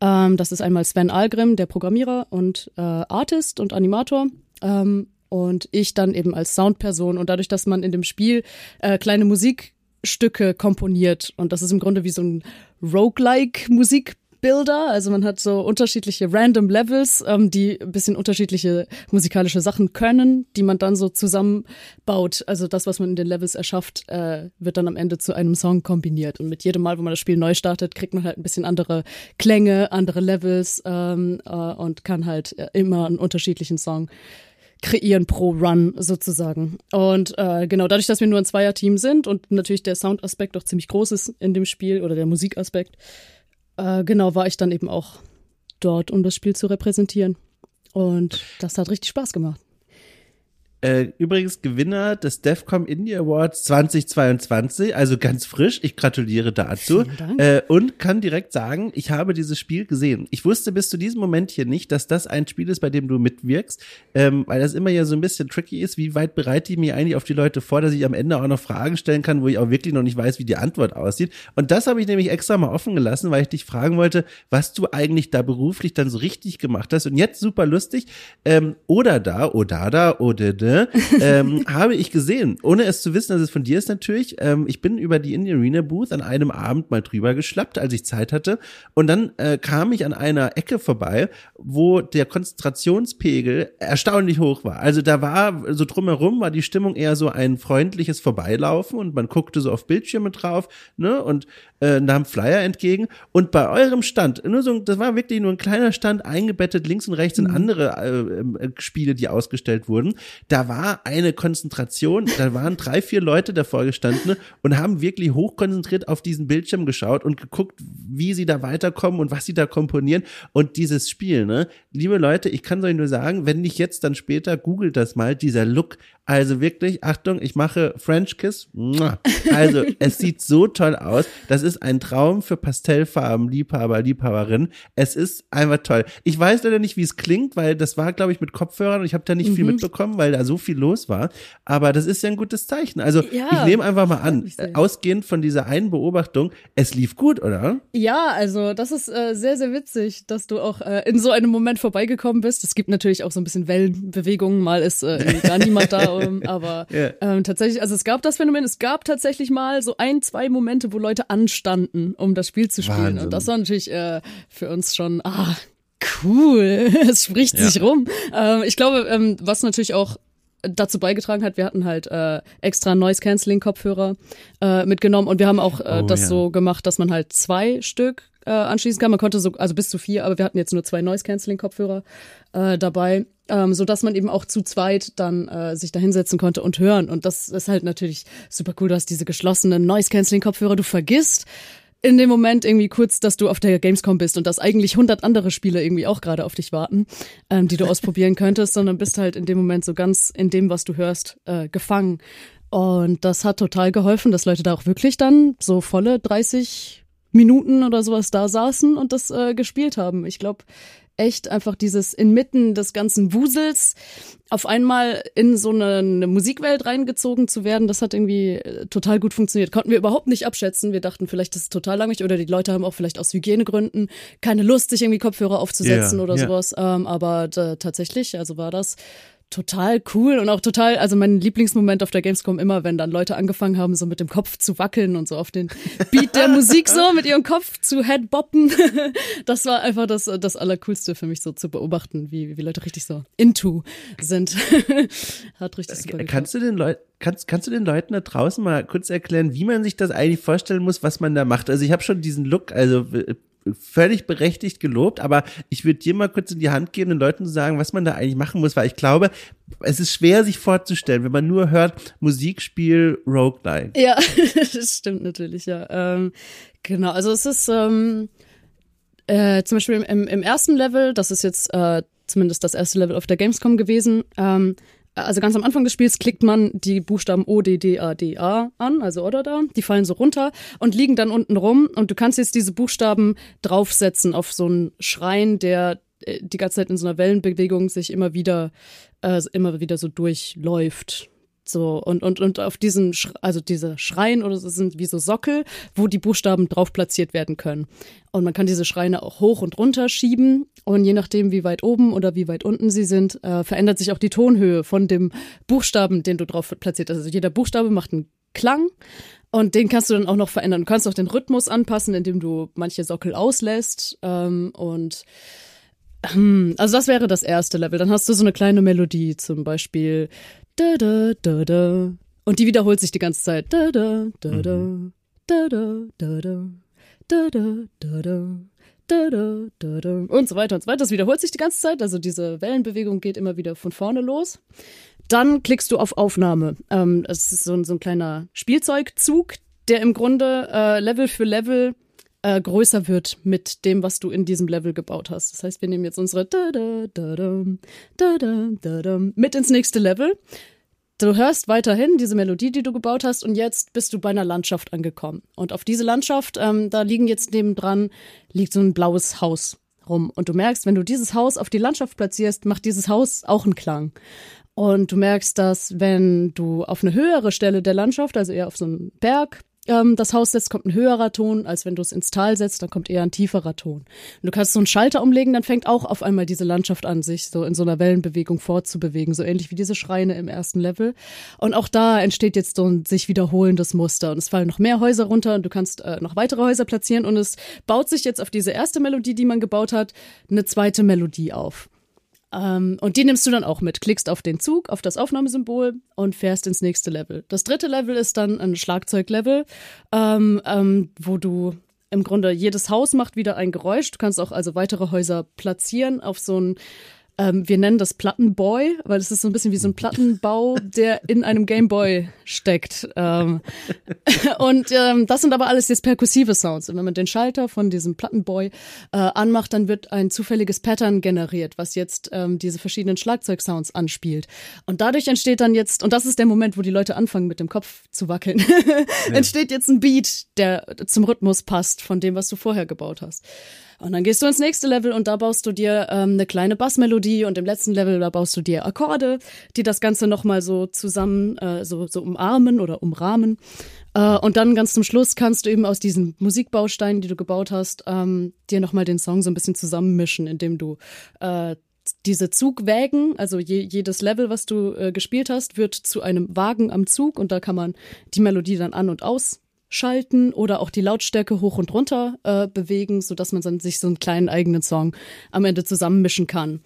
Ähm, das ist einmal Sven Algrim, der Programmierer und äh, Artist und Animator. Ähm, und ich dann eben als Soundperson. Und dadurch, dass man in dem Spiel äh, kleine Musikstücke komponiert und das ist im Grunde wie so ein roguelike Musikbilder. Also man hat so unterschiedliche random Levels, ähm, die ein bisschen unterschiedliche musikalische Sachen können, die man dann so zusammenbaut. Also das, was man in den Levels erschafft, äh, wird dann am Ende zu einem Song kombiniert. Und mit jedem Mal, wo man das Spiel neu startet, kriegt man halt ein bisschen andere Klänge, andere Levels ähm, äh, und kann halt äh, immer einen unterschiedlichen Song kreieren pro Run sozusagen. Und äh, genau dadurch, dass wir nur ein Zweierteam sind und natürlich der Soundaspekt auch ziemlich groß ist in dem Spiel oder der Musikaspekt, äh, genau war ich dann eben auch dort, um das Spiel zu repräsentieren. Und das hat richtig Spaß gemacht. Äh, übrigens Gewinner des DEFCOM Indie Awards 2022, also ganz frisch. Ich gratuliere dazu. Äh, und kann direkt sagen, ich habe dieses Spiel gesehen. Ich wusste bis zu diesem Moment hier nicht, dass das ein Spiel ist, bei dem du mitwirkst, ähm, weil das immer ja so ein bisschen tricky ist. Wie weit bereite ich mich eigentlich auf die Leute vor, dass ich am Ende auch noch Fragen stellen kann, wo ich auch wirklich noch nicht weiß, wie die Antwort aussieht. Und das habe ich nämlich extra mal offen gelassen, weil ich dich fragen wollte, was du eigentlich da beruflich dann so richtig gemacht hast. Und jetzt super lustig, ähm, oder da, oder da, oder da, ne, ähm, habe ich gesehen, ohne es zu wissen, dass es von dir ist natürlich. Ähm, ich bin über die Indie Arena Booth an einem Abend mal drüber geschlappt, als ich Zeit hatte. Und dann äh, kam ich an einer Ecke vorbei, wo der Konzentrationspegel erstaunlich hoch war. Also da war so drumherum war die Stimmung eher so ein freundliches Vorbeilaufen und man guckte so auf Bildschirme drauf, ne, und äh, nahm Flyer entgegen. Und bei eurem Stand, nur so, das war wirklich nur ein kleiner Stand, eingebettet links und rechts in mhm. andere äh, äh, Spiele, die ausgestellt wurden. Da war eine Konzentration, da waren drei, vier Leute davor gestanden und haben wirklich hochkonzentriert auf diesen Bildschirm geschaut und geguckt, wie sie da weiterkommen und was sie da komponieren. Und dieses Spiel, ne, liebe Leute, ich kann euch nur sagen, wenn nicht jetzt, dann später, googelt das mal, dieser Look also wirklich, Achtung, ich mache French Kiss. Also, es sieht so toll aus. Das ist ein Traum für Pastellfarben, Liebhaber, Liebhaberin. Es ist einfach toll. Ich weiß leider nicht, wie es klingt, weil das war, glaube ich, mit Kopfhörern und ich habe da nicht mhm. viel mitbekommen, weil da so viel los war. Aber das ist ja ein gutes Zeichen. Also, ja, ich nehme einfach mal an, ausgehend von dieser einen Beobachtung, es lief gut, oder? Ja, also, das ist äh, sehr, sehr witzig, dass du auch äh, in so einem Moment vorbeigekommen bist. Es gibt natürlich auch so ein bisschen Wellenbewegungen. Mal ist äh, gar niemand da ähm, aber yeah. ähm, tatsächlich, also es gab das Phänomen, es gab tatsächlich mal so ein, zwei Momente, wo Leute anstanden, um das Spiel zu spielen. Wahnsinn. Und das war natürlich äh, für uns schon, ah, cool, es spricht ja. sich rum. Ähm, ich glaube, ähm, was natürlich auch dazu beigetragen hat, wir hatten halt äh, extra Noise Cancelling Kopfhörer äh, mitgenommen und wir haben auch äh, oh, das ja. so gemacht, dass man halt zwei Stück äh, anschließen kann. Man konnte so, also bis zu vier, aber wir hatten jetzt nur zwei Noise Cancelling Kopfhörer äh, dabei, ähm, so dass man eben auch zu zweit dann äh, sich da hinsetzen konnte und hören. Und das ist halt natürlich super cool. Du hast diese geschlossenen Noise Cancelling Kopfhörer. Du vergisst in dem Moment irgendwie kurz, dass du auf der Gamescom bist und dass eigentlich hundert andere Spiele irgendwie auch gerade auf dich warten, ähm, die du ausprobieren könntest, sondern bist halt in dem Moment so ganz in dem, was du hörst, äh, gefangen. Und das hat total geholfen, dass Leute da auch wirklich dann so volle 30 Minuten oder sowas da saßen und das äh, gespielt haben. Ich glaube, echt einfach dieses inmitten des ganzen Wusels auf einmal in so eine, eine, Musikwelt reingezogen zu werden, das hat irgendwie äh, total gut funktioniert. Konnten wir überhaupt nicht abschätzen. Wir dachten, vielleicht ist es total langweilig oder die Leute haben auch vielleicht aus Hygienegründen keine Lust, sich irgendwie Kopfhörer aufzusetzen yeah, oder yeah. sowas. Ähm, aber äh, tatsächlich, also war das total cool und auch total, also mein Lieblingsmoment auf der Gamescom immer, wenn dann Leute angefangen haben, so mit dem Kopf zu wackeln und so auf den Beat der Musik so mit ihrem Kopf zu headboppen. Das war einfach das, das Allercoolste für mich so zu beobachten, wie, wie Leute richtig so into sind. Hat richtig super Kannst du den Leuten Kannst, kannst du den Leuten da draußen mal kurz erklären, wie man sich das eigentlich vorstellen muss, was man da macht? Also ich habe schon diesen Look, also völlig berechtigt gelobt, aber ich würde dir mal kurz in die Hand geben, den Leuten zu sagen, was man da eigentlich machen muss, weil ich glaube, es ist schwer sich vorzustellen, wenn man nur hört, Musikspiel, Roguelike. Ja, das stimmt natürlich, ja. Ähm, genau, also es ist ähm, äh, zum Beispiel im, im ersten Level, das ist jetzt äh, zumindest das erste Level auf der Gamescom gewesen, ähm, also ganz am Anfang des Spiels klickt man die Buchstaben O, D, D, A, D, A an, also oder da. Die fallen so runter und liegen dann unten rum. Und du kannst jetzt diese Buchstaben draufsetzen auf so einen Schrein, der äh, die ganze Zeit in so einer Wellenbewegung sich immer wieder, äh, immer wieder so durchläuft. So, und, und, und auf diesen, also diese Schrein oder so sind wie so Sockel, wo die Buchstaben drauf platziert werden können. Und man kann diese Schreine auch hoch und runter schieben. Und je nachdem, wie weit oben oder wie weit unten sie sind, äh, verändert sich auch die Tonhöhe von dem Buchstaben, den du drauf platziert hast. Also jeder Buchstabe macht einen Klang. Und den kannst du dann auch noch verändern. Du kannst auch den Rhythmus anpassen, indem du manche Sockel auslässt. Ähm, und hm, also das wäre das erste Level. Dann hast du so eine kleine Melodie, zum Beispiel da da da da. Und die wiederholt sich die ganze Zeit. Da da da da. Da da da da. Da da da da. Da, da, da, da. Und so weiter und so weiter. Das wiederholt sich die ganze Zeit. Also diese Wellenbewegung geht immer wieder von vorne los. Dann klickst du auf Aufnahme. Ähm, das ist so ein, so ein kleiner Spielzeugzug, der im Grunde äh, Level für Level äh, größer wird mit dem, was du in diesem Level gebaut hast. Das heißt, wir nehmen jetzt unsere mit ins nächste Level. Du hörst weiterhin diese Melodie, die du gebaut hast, und jetzt bist du bei einer Landschaft angekommen. Und auf diese Landschaft, ähm, da liegen jetzt nebendran, liegt so ein blaues Haus rum. Und du merkst, wenn du dieses Haus auf die Landschaft platzierst, macht dieses Haus auch einen Klang. Und du merkst, dass wenn du auf eine höhere Stelle der Landschaft, also eher auf so einen Berg, ähm, das Haus setzt, kommt ein höherer Ton, als wenn du es ins Tal setzt, dann kommt eher ein tieferer Ton. Und du kannst so einen Schalter umlegen, dann fängt auch auf einmal diese Landschaft an, sich so in so einer Wellenbewegung fortzubewegen, so ähnlich wie diese Schreine im ersten Level. Und auch da entsteht jetzt so ein sich wiederholendes Muster und es fallen noch mehr Häuser runter und du kannst äh, noch weitere Häuser platzieren und es baut sich jetzt auf diese erste Melodie, die man gebaut hat, eine zweite Melodie auf. Ähm, und die nimmst du dann auch mit. Klickst auf den Zug, auf das Aufnahmesymbol und fährst ins nächste Level. Das dritte Level ist dann ein Schlagzeuglevel, ähm, ähm, wo du im Grunde jedes Haus macht wieder ein Geräusch. Du kannst auch also weitere Häuser platzieren auf so ein ähm, wir nennen das Plattenboy, weil es ist so ein bisschen wie so ein Plattenbau, der in einem Gameboy steckt. Ähm, und ähm, das sind aber alles jetzt perkussive Sounds. Und wenn man den Schalter von diesem Plattenboy äh, anmacht, dann wird ein zufälliges Pattern generiert, was jetzt ähm, diese verschiedenen Schlagzeugsounds anspielt. Und dadurch entsteht dann jetzt, und das ist der Moment, wo die Leute anfangen mit dem Kopf zu wackeln, ja. entsteht jetzt ein Beat, der zum Rhythmus passt von dem, was du vorher gebaut hast. Und dann gehst du ins nächste Level und da baust du dir ähm, eine kleine Bassmelodie und im letzten Level da baust du dir Akkorde, die das Ganze nochmal so zusammen äh, so, so umarmen oder umrahmen. Äh, und dann ganz zum Schluss kannst du eben aus diesen Musikbausteinen, die du gebaut hast, ähm, dir nochmal den Song so ein bisschen zusammenmischen, indem du äh, diese Zugwägen, also je, jedes Level, was du äh, gespielt hast, wird zu einem Wagen am Zug und da kann man die Melodie dann an und aus schalten oder auch die Lautstärke hoch und runter äh, bewegen, so dass man dann sich so einen kleinen eigenen Song am Ende zusammenmischen kann.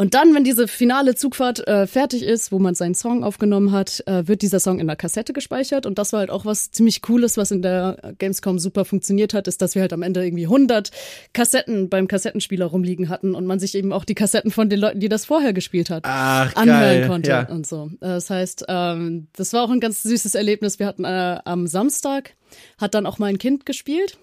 Und dann, wenn diese finale Zugfahrt äh, fertig ist, wo man seinen Song aufgenommen hat, äh, wird dieser Song in der Kassette gespeichert. Und das war halt auch was ziemlich Cooles, was in der Gamescom super funktioniert hat, ist, dass wir halt am Ende irgendwie 100 Kassetten beim Kassettenspieler rumliegen hatten und man sich eben auch die Kassetten von den Leuten, die das vorher gespielt hat, Ach, anhören geil. konnte Ja. und so. Äh, Das heißt, ähm, das war auch ein ganz süßes Erlebnis. Wir hatten äh, am Samstag hat dann auch mein Kind gespielt.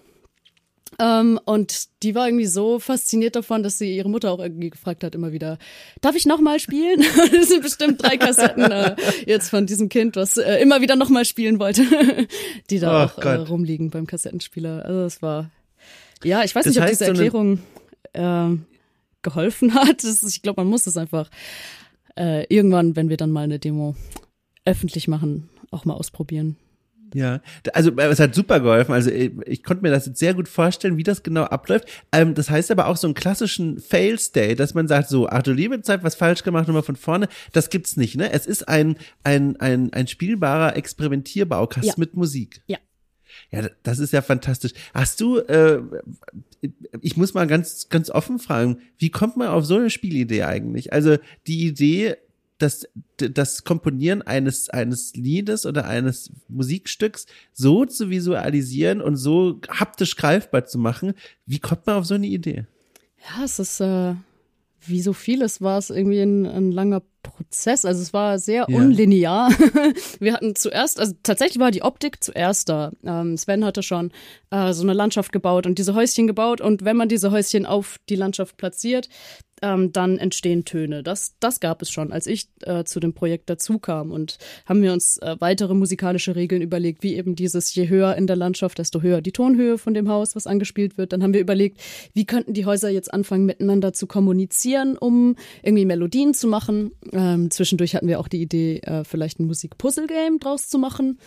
Ähm, und die war irgendwie so fasziniert davon, dass sie ihre Mutter auch irgendwie gefragt hat, immer wieder, darf ich nochmal spielen? das sind bestimmt drei Kassetten äh, jetzt von diesem Kind, was äh, immer wieder nochmal spielen wollte, die da Oh auch äh, rumliegen beim Kassettenspieler. Also das war, ja, ich weiß Das nicht, ob diese Erklärung äh, geholfen hat. Das ist, ich glaube, man muss es einfach äh, irgendwann, wenn wir dann mal eine Demo öffentlich machen, auch mal ausprobieren. Ja, also äh, es hat super geholfen. Also ich, ich konnte mir das jetzt sehr gut vorstellen, wie das genau abläuft. Ähm, das heißt aber auch so einen klassischen Fail-State, dass man sagt, so, ach du liebe Zeit, was falsch gemacht, nochmal von vorne. Das gibt's nicht, ne? Es ist ein, ein, ein, ein spielbarer Experimentierbaukasten Ja. mit Musik. Ja. Ja, das ist ja fantastisch. Hast du, äh, ich muss mal ganz, ganz offen fragen, wie kommt man auf so eine Spielidee eigentlich? Also die Idee, das, das Komponieren eines, eines Liedes oder eines Musikstücks so zu visualisieren und so haptisch greifbar zu machen, wie kommt man auf so eine Idee? Ja, es ist, äh, wie so vieles war es irgendwie ein, ein langer Prozess. Also es war sehr Ja. unlinear. Wir hatten zuerst, also tatsächlich war die Optik zuerst da. Ähm, Sven hatte schon äh, so eine Landschaft gebaut und diese Häuschen gebaut. Und wenn man diese Häuschen auf die Landschaft platziert, ähm, dann entstehen Töne. Das, das gab es schon, als ich äh, zu dem Projekt dazu kam. Und haben wir uns äh, weitere musikalische Regeln überlegt, wie eben dieses, je höher in der Landschaft, desto höher die Tonhöhe von dem Haus, was angespielt wird. Dann haben wir überlegt, wie könnten die Häuser jetzt anfangen, miteinander zu kommunizieren, um irgendwie Melodien zu machen. Ähm, zwischendurch hatten wir auch die Idee, äh, vielleicht ein Musik-Puzzle-Game draus zu machen,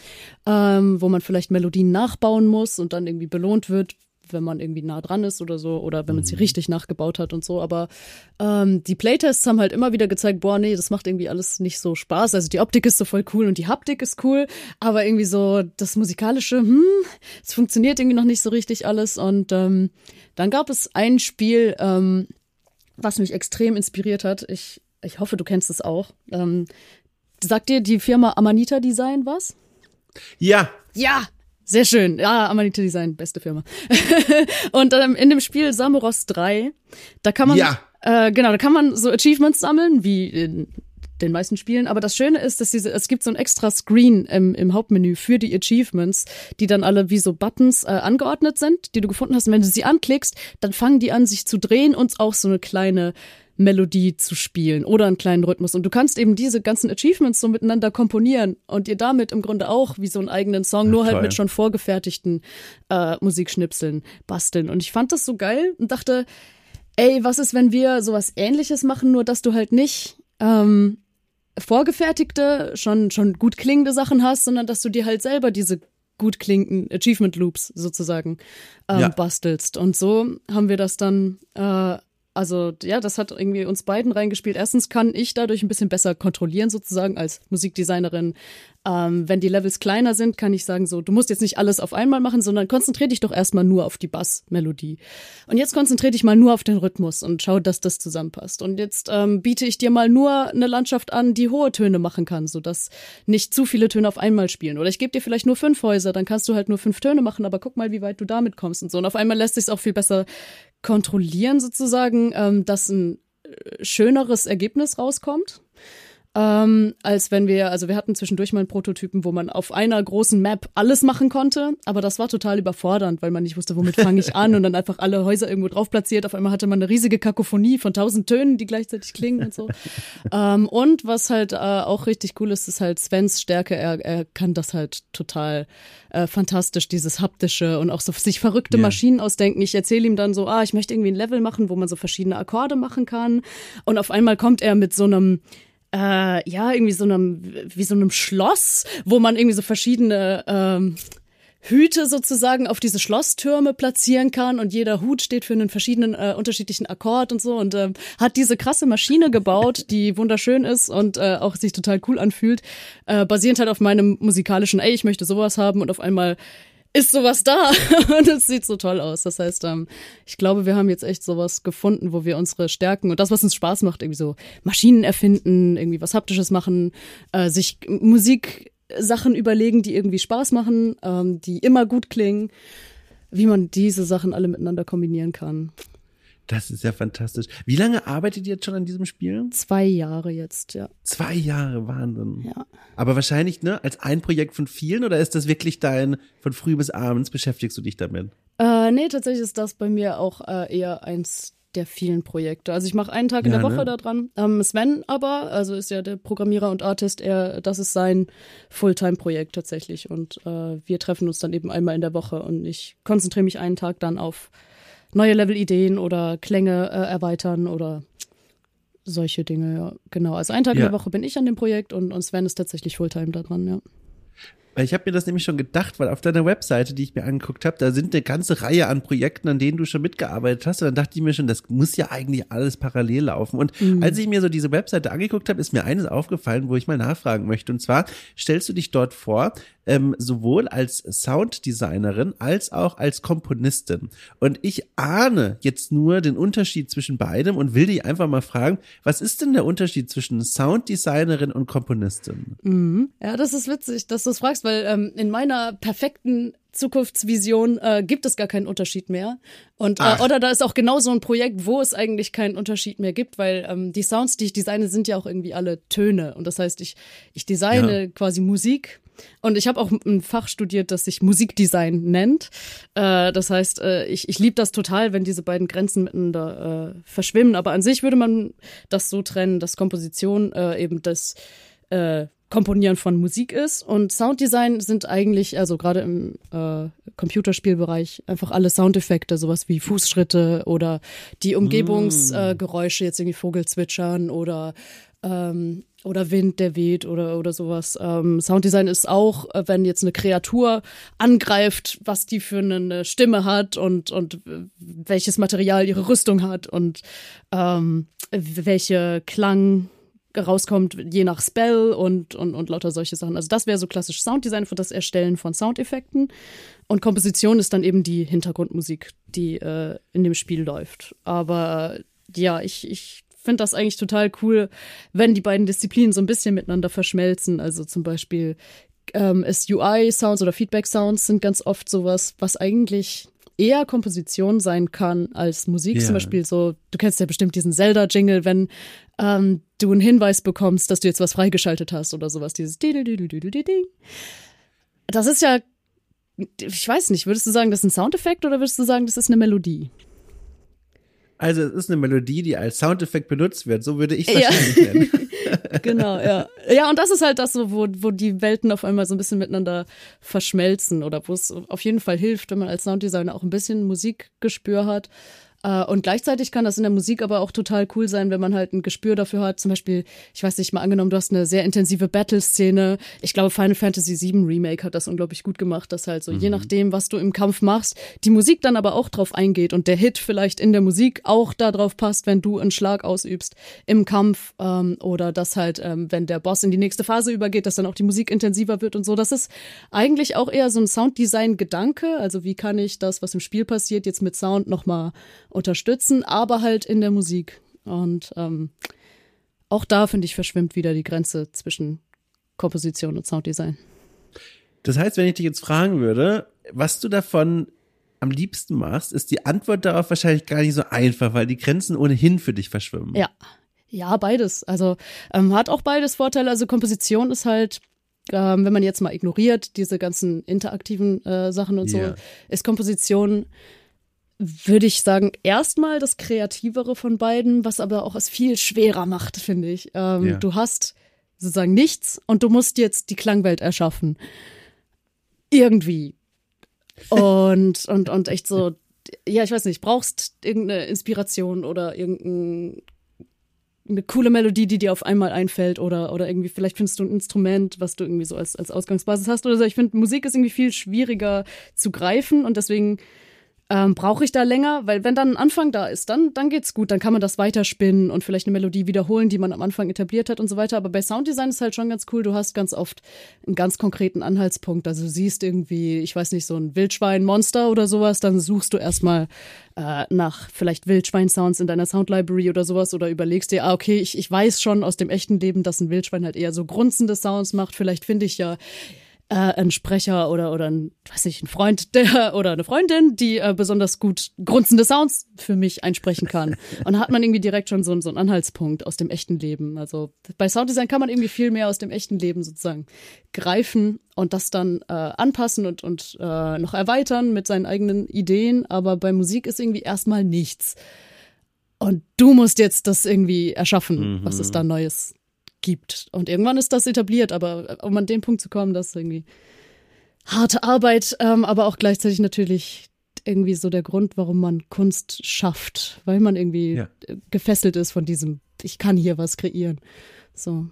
ähm, wo man vielleicht Melodien nachbauen muss und dann irgendwie belohnt wird, wenn man irgendwie nah dran ist oder so oder wenn man sie richtig nachgebaut hat und so. Aber ähm, die Playtests haben halt immer wieder gezeigt, boah, nee, das macht irgendwie alles nicht so Spaß. Also die Optik ist so voll cool und die Haptik ist cool, aber irgendwie so das musikalische, hm, es funktioniert irgendwie noch nicht so richtig alles. Und ähm, dann gab es ein Spiel, ähm, was mich extrem inspiriert hat. Ich, ich hoffe, du kennst es auch. Ähm, sagt dir die Firma Amanita Design was? Ja, Ja, sehr schön. Ja, Amanita Design, beste Firma. und ähm, in dem Spiel Samuros 3, da kann man, Ja. äh, genau, da kann man so Achievements sammeln, wie in den meisten Spielen. Aber das Schöne ist, dass diese, es gibt so ein extra Screen im, im Hauptmenü für die Achievements, die dann alle wie so Buttons äh, angeordnet sind, die du gefunden hast. Und wenn du sie anklickst, dann fangen die an, sich zu drehen und auch so eine kleine Melodie zu spielen oder einen kleinen Rhythmus. Und du kannst eben diese ganzen Achievements so miteinander komponieren und dir damit im Grunde auch wie so einen eigenen Song, nur halt toll. mit schon vorgefertigten äh, Musikschnipseln basteln. Und ich fand das so geil und dachte, ey, was ist, wenn wir sowas ähnliches machen, nur dass du halt nicht ähm, vorgefertigte, schon, schon gut klingende Sachen hast, sondern dass du dir halt selber diese gut klingenden Achievement Loops sozusagen ähm, ja. bastelst. Und so haben wir das dann äh, also ja, das hat irgendwie uns beiden reingespielt. Erstens kann ich dadurch ein bisschen besser kontrollieren sozusagen als Musikdesignerin. Ähm, wenn die Levels kleiner sind, kann ich sagen so, du musst jetzt nicht alles auf einmal machen, sondern konzentriere dich doch erstmal nur auf die Bassmelodie. Und jetzt konzentriere dich mal nur auf den Rhythmus und schau, dass das zusammenpasst. Und jetzt ähm, biete ich dir mal nur eine Landschaft an, die hohe Töne machen kann, sodass nicht zu viele Töne auf einmal spielen. Oder ich gebe dir vielleicht nur fünf Häuser, dann kannst du halt nur fünf Töne machen, aber guck mal, wie weit du damit kommst und so. Und auf einmal lässt sich auch viel besser kontrollieren sozusagen, ähm, dass ein äh, schöneres Ergebnis rauskommt. Ähm, als wenn wir, also wir hatten zwischendurch mal einen Prototypen, wo man auf einer großen Map alles machen konnte, aber das war total überfordernd, weil man nicht wusste, womit fange ich an und dann einfach alle Häuser irgendwo drauf platziert. Auf einmal hatte man eine riesige Kakophonie von tausend Tönen, die gleichzeitig klingen und so. ähm, und was halt äh, auch richtig cool ist, ist halt Svens Stärke. Er, er kann das halt total äh, fantastisch, dieses haptische und auch so sich verrückte yeah. Maschinen ausdenken. Ich erzähle ihm dann so, ah, ich möchte irgendwie ein Level machen, wo man so verschiedene Akkorde machen kann. Und auf einmal kommt er mit so einem äh, ja, irgendwie so einem, wie so einem Schloss, wo man irgendwie so verschiedene ähm, Hüte sozusagen auf diese Schlosstürme platzieren kann und jeder Hut steht für einen verschiedenen äh, unterschiedlichen Akkord und so und ähm, hat diese krasse Maschine gebaut, die wunderschön ist und äh, auch sich total cool anfühlt, äh, basierend halt auf meinem musikalischen, ey, ich möchte sowas haben und auf einmal ist sowas da und es sieht so toll aus. Das heißt, ähm, ich glaube, wir haben jetzt echt sowas gefunden, wo wir unsere Stärken und das, was uns Spaß macht, irgendwie so Maschinen erfinden, irgendwie was Haptisches machen, äh, sich Musiksachen überlegen, die irgendwie Spaß machen, ähm, die immer gut klingen, wie man diese Sachen alle miteinander kombinieren kann. Das ist ja fantastisch. Wie lange arbeitet ihr jetzt schon an diesem Spiel? Zwei Jahre jetzt, ja. Zwei Jahre, Wahnsinn. Ja. Aber wahrscheinlich, ne, als ein Projekt von vielen oder ist das wirklich dein, von früh bis abends beschäftigst du dich damit? Äh, nee, tatsächlich ist das bei mir auch äh, eher eins der vielen Projekte. Also ich mache einen Tag in ja, der Woche ne? da dran. Ähm, Sven aber, also ist ja der Programmierer und Artist, er, das ist sein Fulltime-Projekt tatsächlich. Und äh, wir treffen uns dann eben einmal in der Woche und ich konzentriere mich einen Tag dann auf neue Level-Ideen oder Klänge äh, erweitern oder solche Dinge, ja. Genau. Also einen Tag ja. in der Woche bin ich an dem Projekt und, und Sven ist tatsächlich Fulltime da dran, ja. Weil ich habe mir das nämlich schon gedacht, weil auf deiner Webseite, die ich mir angeguckt habe, da sind eine ganze Reihe an Projekten, an denen du schon mitgearbeitet hast. Und dann dachte ich mir schon, das muss ja eigentlich alles parallel laufen. Und mhm. als ich mir so diese Webseite angeguckt habe, ist mir eines aufgefallen, wo ich mal nachfragen möchte. Und zwar stellst du dich dort vor, ähm, sowohl als Sounddesignerin als auch als Komponistin. Und ich ahne jetzt nur den Unterschied zwischen beidem und will dich einfach mal fragen, was ist denn der Unterschied zwischen Sounddesignerin und Komponistin? Mhm. Ja, das ist witzig, dass du es fragst, weil ähm, in meiner perfekten Zukunftsvision äh, gibt es gar keinen Unterschied mehr. Und äh, oder da ist auch genau so ein Projekt, wo es eigentlich keinen Unterschied mehr gibt, weil ähm, die Sounds, die ich designe, sind ja auch irgendwie alle Töne. Und das heißt, ich, ich designe ja. quasi Musik. Und ich habe auch ein Fach studiert, das sich Musikdesign nennt. Äh, das heißt, äh, ich, ich liebe das total, wenn diese beiden Grenzen miteinander äh, verschwimmen. Aber an sich würde man das so trennen, dass Komposition äh, eben das Komponieren von Musik ist. Und Sounddesign sind eigentlich, also gerade im äh, Computerspielbereich, einfach alle Soundeffekte, sowas wie Fußschritte oder die Umgebungsgeräusche, mm. äh, jetzt irgendwie Vogelzwitschern oder ähm, oder Wind, der weht oder, oder sowas. Ähm, Sounddesign ist auch, äh, wenn jetzt eine Kreatur angreift, was die für eine Stimme hat und, und welches Material ihre Rüstung hat und ähm, welche Klang rauskommt, je nach Spell und, und, und lauter solche Sachen. Also das wäre so klassisch Sounddesign für das Erstellen von Soundeffekten. Und Komposition ist dann eben die Hintergrundmusik, die äh, in dem Spiel läuft. Aber ja, ich, ich finde das eigentlich total cool, wenn die beiden Disziplinen so ein bisschen miteinander verschmelzen. Also zum Beispiel ähm, ist UI-Sounds oder Feedback-Sounds sind ganz oft sowas, was eigentlich eher Komposition sein kann als Musik. Yeah. Zum Beispiel so, du kennst ja bestimmt diesen Zelda-Jingle, wenn ähm, du einen Hinweis bekommst, dass du jetzt was freigeschaltet hast oder sowas, dieses Das ist ja, ich weiß nicht, würdest du sagen, das ist ein Soundeffekt oder würdest du sagen, das ist eine Melodie? Also es ist eine Melodie, die als Soundeffekt benutzt wird. So würde ich es wahrscheinlich ja. nennen. genau, ja. Ja, und das ist halt das, so, wo, wo die Welten auf einmal so ein bisschen miteinander verschmelzen oder wo es auf jeden Fall hilft, wenn man als Sounddesigner auch ein bisschen Musikgespür hat. Äh, und gleichzeitig kann das in der Musik aber auch total cool sein, wenn man halt ein Gespür dafür hat. Zum Beispiel, ich weiß nicht, mal angenommen, du hast eine sehr intensive Battle-Szene. Ich glaube, Final Fantasy VII Remake hat das unglaublich gut gemacht, dass halt so, mhm. je nachdem, was du im Kampf machst, die Musik dann aber auch drauf eingeht und der Hit vielleicht in der Musik auch darauf passt, wenn du einen Schlag ausübst im Kampf ähm, oder dass halt, ähm, wenn der Boss in die nächste Phase übergeht, dass dann auch die Musik intensiver wird und so. Das ist eigentlich auch eher so ein Sounddesign-Gedanke. Also wie kann ich das, was im Spiel passiert, jetzt mit Sound nochmal unterstützen, aber halt in der Musik. Und ähm, auch da, finde ich, verschwimmt wieder die Grenze zwischen Komposition und Sounddesign. Das heißt, wenn ich dich jetzt fragen würde, was du davon am liebsten machst, ist die Antwort darauf wahrscheinlich gar nicht so einfach, weil die Grenzen ohnehin für dich verschwimmen. Ja. Ja, beides. Also ähm, hat auch beides Vorteile. Also Komposition ist halt, ähm, wenn man jetzt mal ignoriert, diese ganzen interaktiven äh, Sachen und yeah. so, ist Komposition würde ich sagen, erstmal das Kreativere von beiden, was aber auch es viel schwerer macht, finde ich. Ähm, ja. Du hast sozusagen nichts und du musst jetzt die Klangwelt erschaffen. Irgendwie. Und, und, und echt so, ja, ich weiß nicht, brauchst irgendeine Inspiration oder irgendeine coole Melodie, die dir auf einmal einfällt oder, oder irgendwie, vielleicht findest du ein Instrument, was du irgendwie so als, als Ausgangsbasis hast oder so. Ich finde, Musik ist irgendwie viel schwieriger zu greifen und deswegen ähm, brauche ich da länger, weil wenn dann ein Anfang da ist, dann, dann geht's gut, dann kann man das weiterspinnen und vielleicht eine Melodie wiederholen, die man am Anfang etabliert hat und so weiter. Aber bei Sounddesign ist halt schon ganz cool, du hast ganz oft einen ganz konkreten Anhaltspunkt. Also du siehst irgendwie, ich weiß nicht, so ein Wildschwein-Monster oder sowas, dann suchst du erstmal äh, nach vielleicht Wildschwein-Sounds in deiner Sound-Library oder sowas oder überlegst dir, ah, okay, ich, ich weiß schon aus dem echten Leben, dass ein Wildschwein halt eher so grunzende Sounds macht. Vielleicht finde ich ja äh, ein Sprecher oder oder ein, weiß ich, ein Freund der oder eine Freundin, die äh, besonders gut grunzende Sounds für mich einsprechen kann. Und da hat man irgendwie direkt schon so, so einen Anhaltspunkt aus dem echten Leben. Also bei Sounddesign kann man irgendwie viel mehr aus dem echten Leben sozusagen greifen und das dann äh, anpassen und, und äh, noch erweitern mit seinen eigenen Ideen. Aber bei Musik ist irgendwie erstmal nichts. Und du musst jetzt das irgendwie erschaffen, mhm. was es da Neues gibt. Und irgendwann ist das etabliert, aber um an den Punkt zu kommen, das ist irgendwie harte Arbeit, ähm, aber auch gleichzeitig natürlich irgendwie so der Grund, warum man Kunst schafft, weil man irgendwie ja. gefesselt ist von diesem, ich kann hier was kreieren. So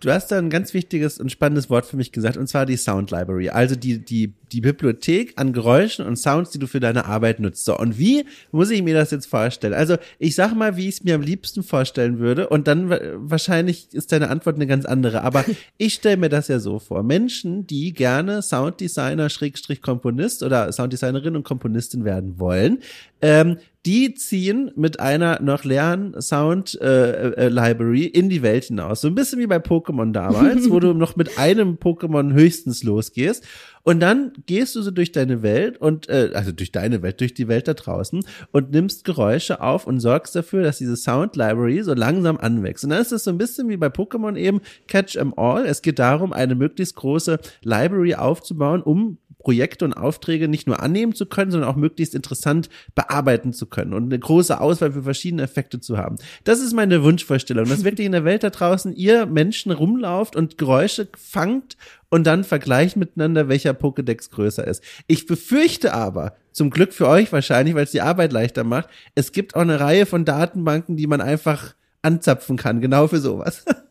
du hast da ein ganz wichtiges und spannendes Wort für mich gesagt, und zwar die Sound Library. Also die, die, die Bibliothek an Geräuschen und Sounds, die du für deine Arbeit nutzt. So, und wie muss ich mir das jetzt vorstellen? Also, ich sag mal, wie ich es mir am liebsten vorstellen würde, und dann wahrscheinlich ist deine Antwort eine ganz andere. Aber ich stelle mir das ja so vor. Menschen, die gerne Sounddesigner, Schrägstrich Komponist oder Sounddesignerin und Komponistin werden wollen, ähm, die ziehen mit einer noch leeren Sound äh, äh, Library in die Welt hinaus. So ein bisschen wie bei Pokémon damals, wo du noch mit einem Pokémon höchstens losgehst. Und dann gehst du so durch deine Welt und, äh, also durch deine Welt, durch die Welt da draußen und nimmst Geräusche auf und sorgst dafür, dass diese Sound Library so langsam anwächst. Und dann ist es so ein bisschen wie bei Pokémon eben Catch 'em All. Es geht darum, eine möglichst große Library aufzubauen, um Projekte und Aufträge nicht nur annehmen zu können, sondern auch möglichst interessant bearbeiten zu können und eine große Auswahl für verschiedene Effekte zu haben. Das ist meine Wunschvorstellung, dass wirklich in der Welt da draußen ihr Menschen rumlauft und Geräusche fangt und dann vergleicht miteinander, welcher Pokédex größer ist. Ich befürchte aber, zum Glück für euch wahrscheinlich, weil es die Arbeit leichter macht, es gibt auch eine Reihe von Datenbanken, die man einfach anzapfen kann, genau für sowas.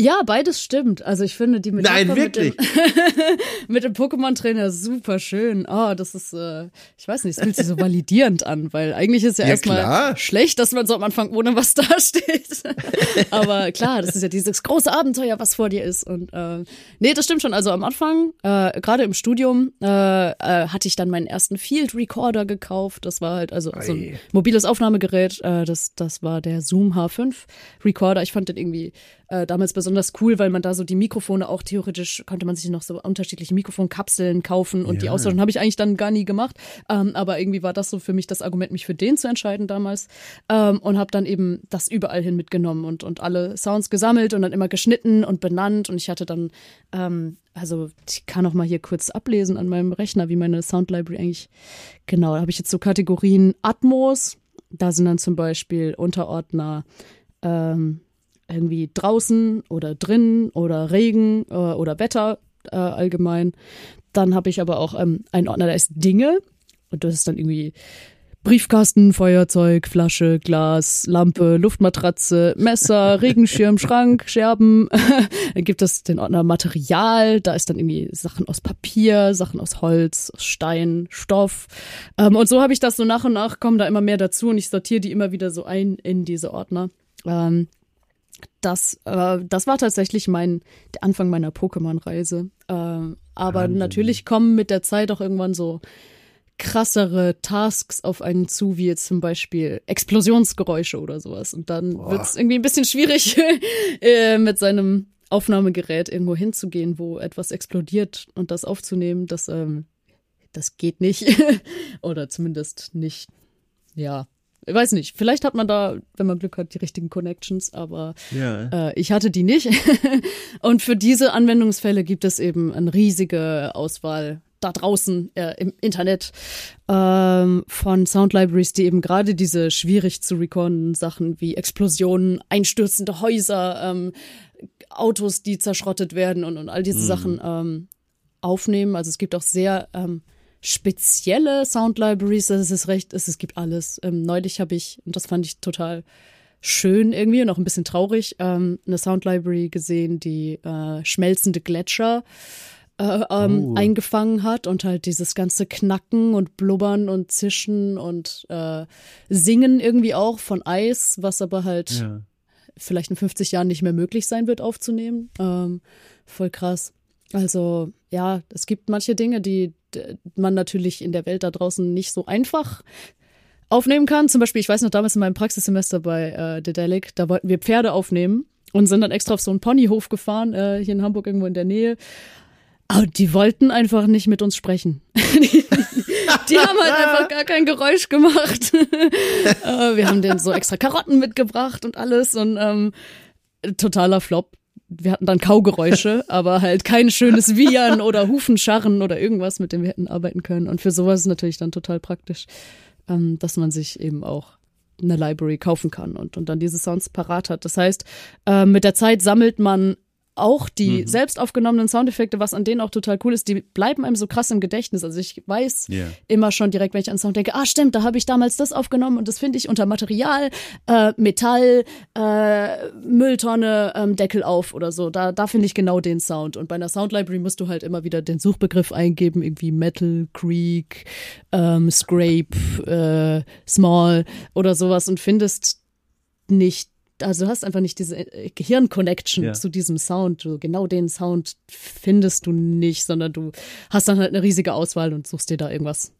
Ja, beides stimmt. Also ich finde die Metapher Nein, wirklich? mit dem, dem Pokémon-Trainer super schön. Oh, das ist, äh, ich weiß nicht, es fühlt sich so validierend an, weil eigentlich ist ja, ja erstmal schlecht, dass man so am Anfang ohne was dasteht. Aber klar, das ist ja dieses große Abenteuer, was vor dir ist. Und äh, nee, das stimmt schon. Also am Anfang, äh, gerade im Studium, äh, äh, hatte ich dann meinen ersten Field Recorder gekauft. Das war halt also so ein mobiles Aufnahmegerät. Äh, das, das war der Zoom H5 Recorder. Ich fand den irgendwie äh, damals besonders cool, weil man da so die Mikrofone auch theoretisch konnte man sich noch so unterschiedliche Mikrofonkapseln kaufen und ja. die austauschen. Habe ich eigentlich dann gar nie gemacht. Ähm, aber irgendwie war das so für mich das Argument, mich für den zu entscheiden damals. Ähm, und habe dann eben das überall hin mitgenommen und, und alle Sounds gesammelt und dann immer geschnitten und benannt. Und ich hatte dann, ähm, also ich kann auch mal hier kurz ablesen an meinem Rechner, wie meine Sound Library eigentlich, genau, da habe ich jetzt so Kategorien Atmos. Da sind dann zum Beispiel Unterordner ähm, irgendwie draußen oder drin oder Regen äh, oder Wetter äh, allgemein. Dann habe ich aber auch ähm, einen Ordner, der ist Dinge und das ist dann irgendwie Briefkasten, Feuerzeug, Flasche, Glas, Lampe, Luftmatratze, Messer, Regenschirm, Schrank, Scherben. dann gibt es den Ordner Material, da ist dann irgendwie Sachen aus Papier, Sachen aus Holz, aus Stein, Stoff. Ähm, und so habe ich das so nach und nach, kommen da immer mehr dazu und ich sortiere die immer wieder so ein in diese Ordner. Ähm, das, äh, das war tatsächlich mein der Anfang meiner Pokémon-Reise. Äh, aber Wahnsinn. natürlich kommen mit der Zeit auch irgendwann so krassere Tasks auf einen zu, wie jetzt zum Beispiel Explosionsgeräusche oder sowas. Und dann wird es irgendwie ein bisschen schwierig, äh, mit seinem Aufnahmegerät irgendwo hinzugehen, wo etwas explodiert und das aufzunehmen. Das, ähm, das geht nicht. oder zumindest nicht, ja. Ich weiß nicht, vielleicht hat man da, wenn man Glück hat, die richtigen Connections, aber Ja. äh, ich hatte die nicht. und für diese Anwendungsfälle gibt es eben eine riesige Auswahl da draußen äh, im Internet ähm, von Sound Libraries, die eben gerade diese schwierig zu recorden Sachen wie Explosionen, einstürzende Häuser, ähm, Autos, die zerschrottet werden und, und all diese Sachen ähm, aufnehmen. Also es gibt auch sehr ähm, spezielle Sound Libraries. Das ist recht, es, es gibt alles. Ähm, neulich habe ich, und das fand ich total schön irgendwie und auch ein bisschen traurig, ähm, eine Sound Library gesehen, die äh, schmelzende Gletscher äh, ähm, Oh. eingefangen hat und halt dieses ganze Knacken und Blubbern und Zischen und äh, Singen irgendwie auch von Eis, was aber halt ja. vielleicht in 50 Jahren nicht mehr möglich sein wird aufzunehmen. Ähm, voll krass. Also ja, es gibt manche Dinge, die man natürlich in der Welt da draußen nicht so einfach aufnehmen kann. Zum Beispiel, ich weiß noch damals in meinem Praxissemester bei äh, Dedelic, da wollten wir Pferde aufnehmen und sind dann extra auf so einen Ponyhof gefahren, äh, hier in Hamburg irgendwo in der Nähe. Aber die wollten einfach nicht mit uns sprechen. die, die haben halt einfach gar kein Geräusch gemacht. äh, wir haben denen so extra Karotten mitgebracht und alles und ähm, totaler Flop. Wir hatten dann Kaugeräusche, aber halt kein schönes Wiehern oder Hufenscharren oder irgendwas, mit dem wir hätten arbeiten können. Und für sowas ist natürlich dann total praktisch, ähm, dass man sich eben auch eine Library kaufen kann und, und dann diese Sounds parat hat. Das heißt, äh, mit der Zeit sammelt man auch die selbst aufgenommenen Soundeffekte, was an denen auch total cool ist, die bleiben einem so krass im Gedächtnis. Also ich weiß Ja. immer schon direkt, wenn ich an Sound denke, ah stimmt, da habe ich damals das aufgenommen und das finde ich unter Material, äh, Metall, äh, Mülltonne, ähm, Deckel auf oder so. Da, da finde ich genau den Sound. Und bei einer Sound Library musst du halt immer wieder den Suchbegriff eingeben, irgendwie Metal, Creek, ähm, Scrape, äh, Small oder sowas und findest nicht also du hast einfach nicht diese äh, Gehirn-Connection Ja. zu diesem Sound. Du, genau den Sound findest du nicht, sondern du hast dann halt eine riesige Auswahl und suchst dir da irgendwas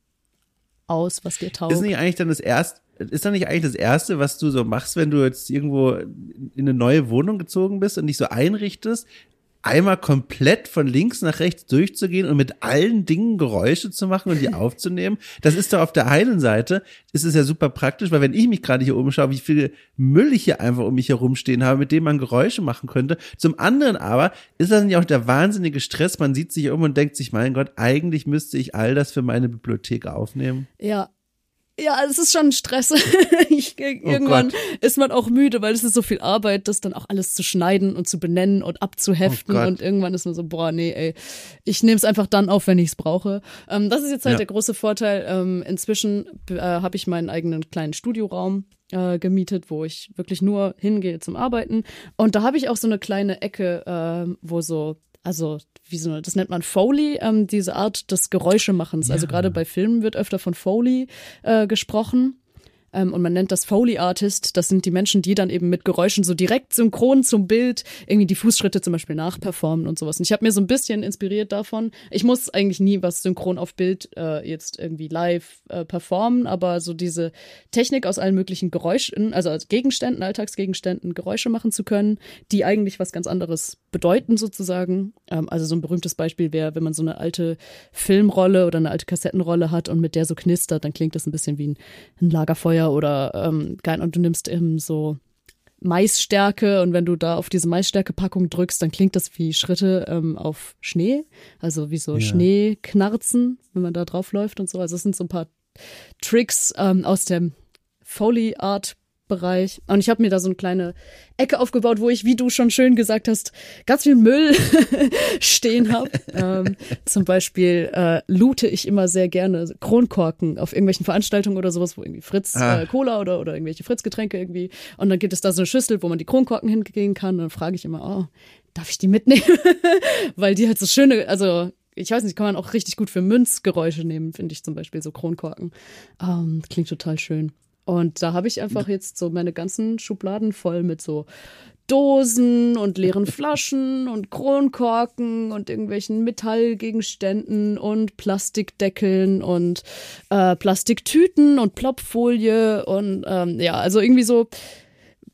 aus, was dir taugt. Ist nicht eigentlich dann das erste, ist dann nicht eigentlich das erste, was du so machst, wenn du jetzt irgendwo in eine neue Wohnung gezogen bist und dich so einrichtest, einmal komplett von links nach rechts durchzugehen und mit allen Dingen Geräusche zu machen und die aufzunehmen? Das ist doch auf der einen Seite, ist es ja super praktisch, weil wenn ich mich gerade hier umschaue, wie viele Müll ich hier einfach um mich herumstehen habe, mit dem man Geräusche machen könnte. Zum anderen aber ist das nicht auch der wahnsinnige Stress, man sieht sich um und denkt sich, mein Gott, eigentlich müsste ich all das für meine Bibliothek aufnehmen. Ja. Ja, es ist schon ein Stress. ich, irgendwann Oh ist man auch müde, weil es ist so viel Arbeit, das dann auch alles zu schneiden und zu benennen und abzuheften. Oh und irgendwann ist man so, boah, nee, ey, ich nehme es einfach dann auf, wenn ich es brauche. Ähm, das ist jetzt halt Ja. der große Vorteil. Ähm, inzwischen äh, habe ich meinen eigenen kleinen Studioraum äh, gemietet, wo ich wirklich nur hingehe zum Arbeiten. Und da habe ich auch so eine kleine Ecke, ähm, wo so, also wie so, das nennt man Foley, ähm, diese Art des Geräuschemachens. Also gerade bei Filmen wird öfter von Foley äh, gesprochen. Ähm, und man nennt das Foley Artist. Das sind die Menschen, die dann eben mit Geräuschen so direkt synchron zum Bild irgendwie die Fußschritte zum Beispiel nachperformen und sowas. Und ich habe mir so ein bisschen inspiriert davon. Ich muss eigentlich nie was synchron auf Bild äh, jetzt irgendwie live äh, performen, aber so diese Technik aus allen möglichen Geräuschen, also als Gegenständen, Alltagsgegenständen Geräusche machen zu können, die eigentlich was ganz anderes bedeuten sozusagen. Ähm, also so ein berühmtes Beispiel wäre, wenn man so eine alte Filmrolle oder eine alte Kassettenrolle hat und mit der so knistert, dann klingt das ein bisschen wie ein, ein Lagerfeuer oder ähm, geil. Und du nimmst eben so Maisstärke und wenn du da auf diese Maisstärke-Packung drückst, dann klingt das wie Schritte ähm, auf Schnee, also wie so Ja. Schneeknarzen, wenn man da drauf läuft und so. Also es sind so ein paar Tricks ähm, aus dem Foley Art Musikbereich. Und ich habe mir da so eine kleine Ecke aufgebaut, wo ich, wie du schon schön gesagt hast, ganz viel Müll stehen habe. ähm, zum Beispiel äh, loote ich immer sehr gerne Kronkorken auf irgendwelchen Veranstaltungen oder sowas, wo irgendwie Fritz ah. äh, Cola oder, oder irgendwelche Fritz-Getränke irgendwie. Und dann gibt es da so eine Schüssel, wo man die Kronkorken hingehen kann. Und dann frage ich immer, oh, darf ich die mitnehmen? Weil die halt so schöne, also ich weiß nicht, kann man auch richtig gut für Münzgeräusche nehmen, finde ich zum Beispiel, so Kronkorken. Ähm, klingt total schön. Und da habe ich einfach jetzt so meine ganzen Schubladen voll mit so Dosen und leeren Flaschen und Kronkorken und irgendwelchen Metallgegenständen und Plastikdeckeln und äh, Plastiktüten und Plopfolie und ähm, ja, also irgendwie so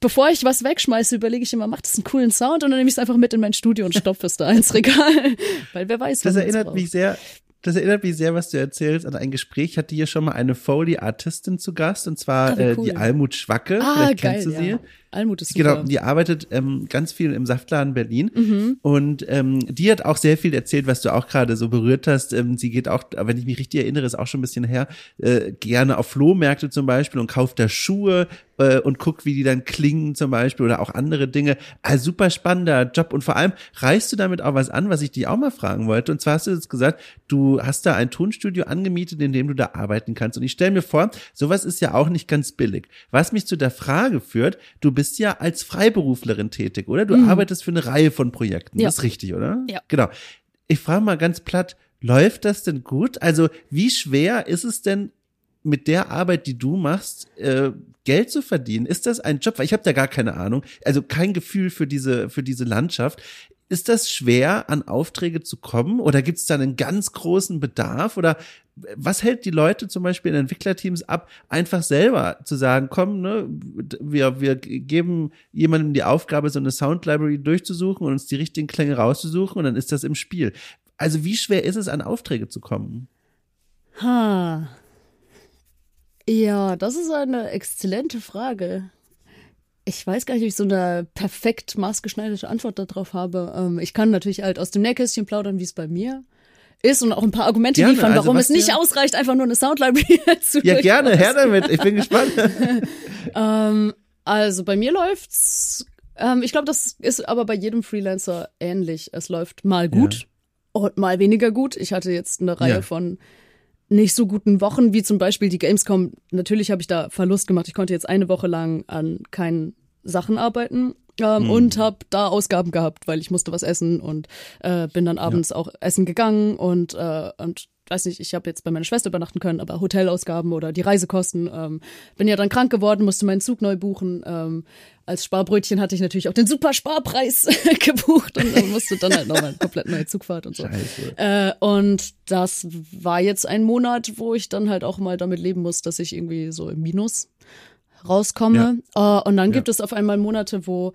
bevor ich was wegschmeiße, überlege ich immer, macht das einen coolen Sound? Und dann nehme ich es einfach mit in mein Studio und stopfe es da ins Regal. Weil wer weiß, was Das erinnert mich sehr, das erinnert mich sehr, was du erzählst, an ein Gespräch. Ich hatte hier schon mal eine Foley-Artistin zu Gast, und zwar ah, cool. äh, die Almut Schwacke. Ah, Vielleicht geil, kennst du sie. Ja. Almut ist genau, super. Genau, die arbeitet ähm, ganz viel im Saftladen Berlin. Mhm. Und ähm, die hat auch sehr viel erzählt, was du auch gerade so berührt hast. Ähm, sie geht auch, wenn ich mich richtig erinnere, ist auch schon ein bisschen her, äh, gerne auf Flohmärkte zum Beispiel und kauft da Schuhe äh, und guckt, wie die dann klingen zum Beispiel oder auch andere Dinge. Also super spannender Job. Und vor allem reichst du damit auch was an, was ich dich auch mal fragen wollte. Und zwar hast du jetzt gesagt, du hast da ein Tonstudio angemietet, in dem du da arbeiten kannst. Und ich stelle mir vor, sowas ist ja auch nicht ganz billig. Was mich zu der Frage führt, du bist bist ja als Freiberuflerin tätig, oder? Du mhm. arbeitest für eine Reihe von Projekten. Ja. Das ist richtig, oder? Ja. Genau. Ich frage mal ganz platt, läuft das denn gut? Also, wie schwer ist es denn, mit der Arbeit, die du machst, äh, Geld zu verdienen? Ist das ein Job? Weil ich habe da gar keine Ahnung, also kein Gefühl für diese für diese Landschaft. Ist das schwer, an Aufträge zu kommen? Oder gibt es da einen ganz großen Bedarf? Oder was hält die Leute zum Beispiel in Entwicklerteams ab, einfach selber zu sagen, komm, ne, wir, wir geben jemandem die Aufgabe, so eine Sound Library durchzusuchen und uns die richtigen Klänge rauszusuchen und dann ist das im Spiel. Also wie schwer ist es, an Aufträge zu kommen? Ha. Ja, das ist eine exzellente Frage ich weiß gar nicht, ob ich so eine perfekt maßgeschneiderte Antwort darauf habe. Ähm, ich kann natürlich halt aus dem Nähkästchen plaudern, wie es bei mir ist und auch ein paar Argumente gerne, liefern, warum also, es nicht ausreicht, einfach nur eine Soundlibrary zu Ja, gerne, her damit. Ich bin gespannt. ähm, also bei mir läuft's. Ähm, ich glaube, das ist aber bei jedem Freelancer ähnlich. Es läuft mal gut ja. und mal weniger gut. Ich hatte jetzt eine Reihe ja. von nicht so guten Wochen, wie zum Beispiel die Gamescom. Natürlich habe ich da Verlust gemacht. Ich konnte jetzt eine Woche lang an keinen Sachen arbeiten. Ähm, mhm. Und habe da Ausgaben gehabt, weil ich musste was essen und äh, bin dann abends ja. auch essen gegangen und, äh, und weiß nicht, ich habe jetzt bei meiner Schwester übernachten können, aber Hotelausgaben oder die Reisekosten. Ähm, bin ja dann krank geworden, musste meinen Zug neu buchen. Ähm, als Sparbrötchen hatte ich natürlich auch den super Sparpreis gebucht und dann musste dann halt nochmal komplett neue Zugfahrt und so. Äh, und das war jetzt ein Monat, wo ich dann halt auch mal damit leben muss, dass ich irgendwie so im Minus rauskomme. Ja. Uh, und dann ja. gibt es auf einmal Monate, wo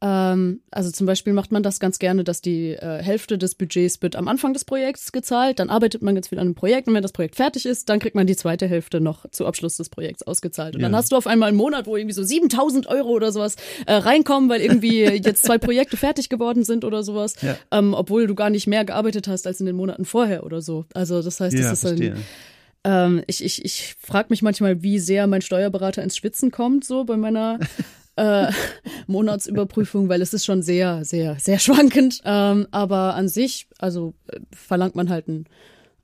ähm, also zum Beispiel macht man das ganz gerne, dass die äh, Hälfte des Budgets wird am Anfang des Projekts gezahlt, dann arbeitet man ganz viel an einem Projekt und wenn das Projekt fertig ist, dann kriegt man die zweite Hälfte noch zu Abschluss des Projekts ausgezahlt. Und ja. dann hast du auf einmal einen Monat, wo irgendwie so 7000 Euro oder sowas äh, reinkommen, weil irgendwie jetzt zwei Projekte fertig geworden sind oder sowas, ja. ähm, obwohl du gar nicht mehr gearbeitet hast als in den Monaten vorher oder so. Also das heißt, das ist ein ähm, ich ich, ich frage mich manchmal, wie sehr mein Steuerberater ins Schwitzen kommt, so bei meiner äh, Monatsüberprüfung, weil es ist schon sehr, sehr, sehr schwankend. Ähm, aber an sich, also äh, verlangt man halt einen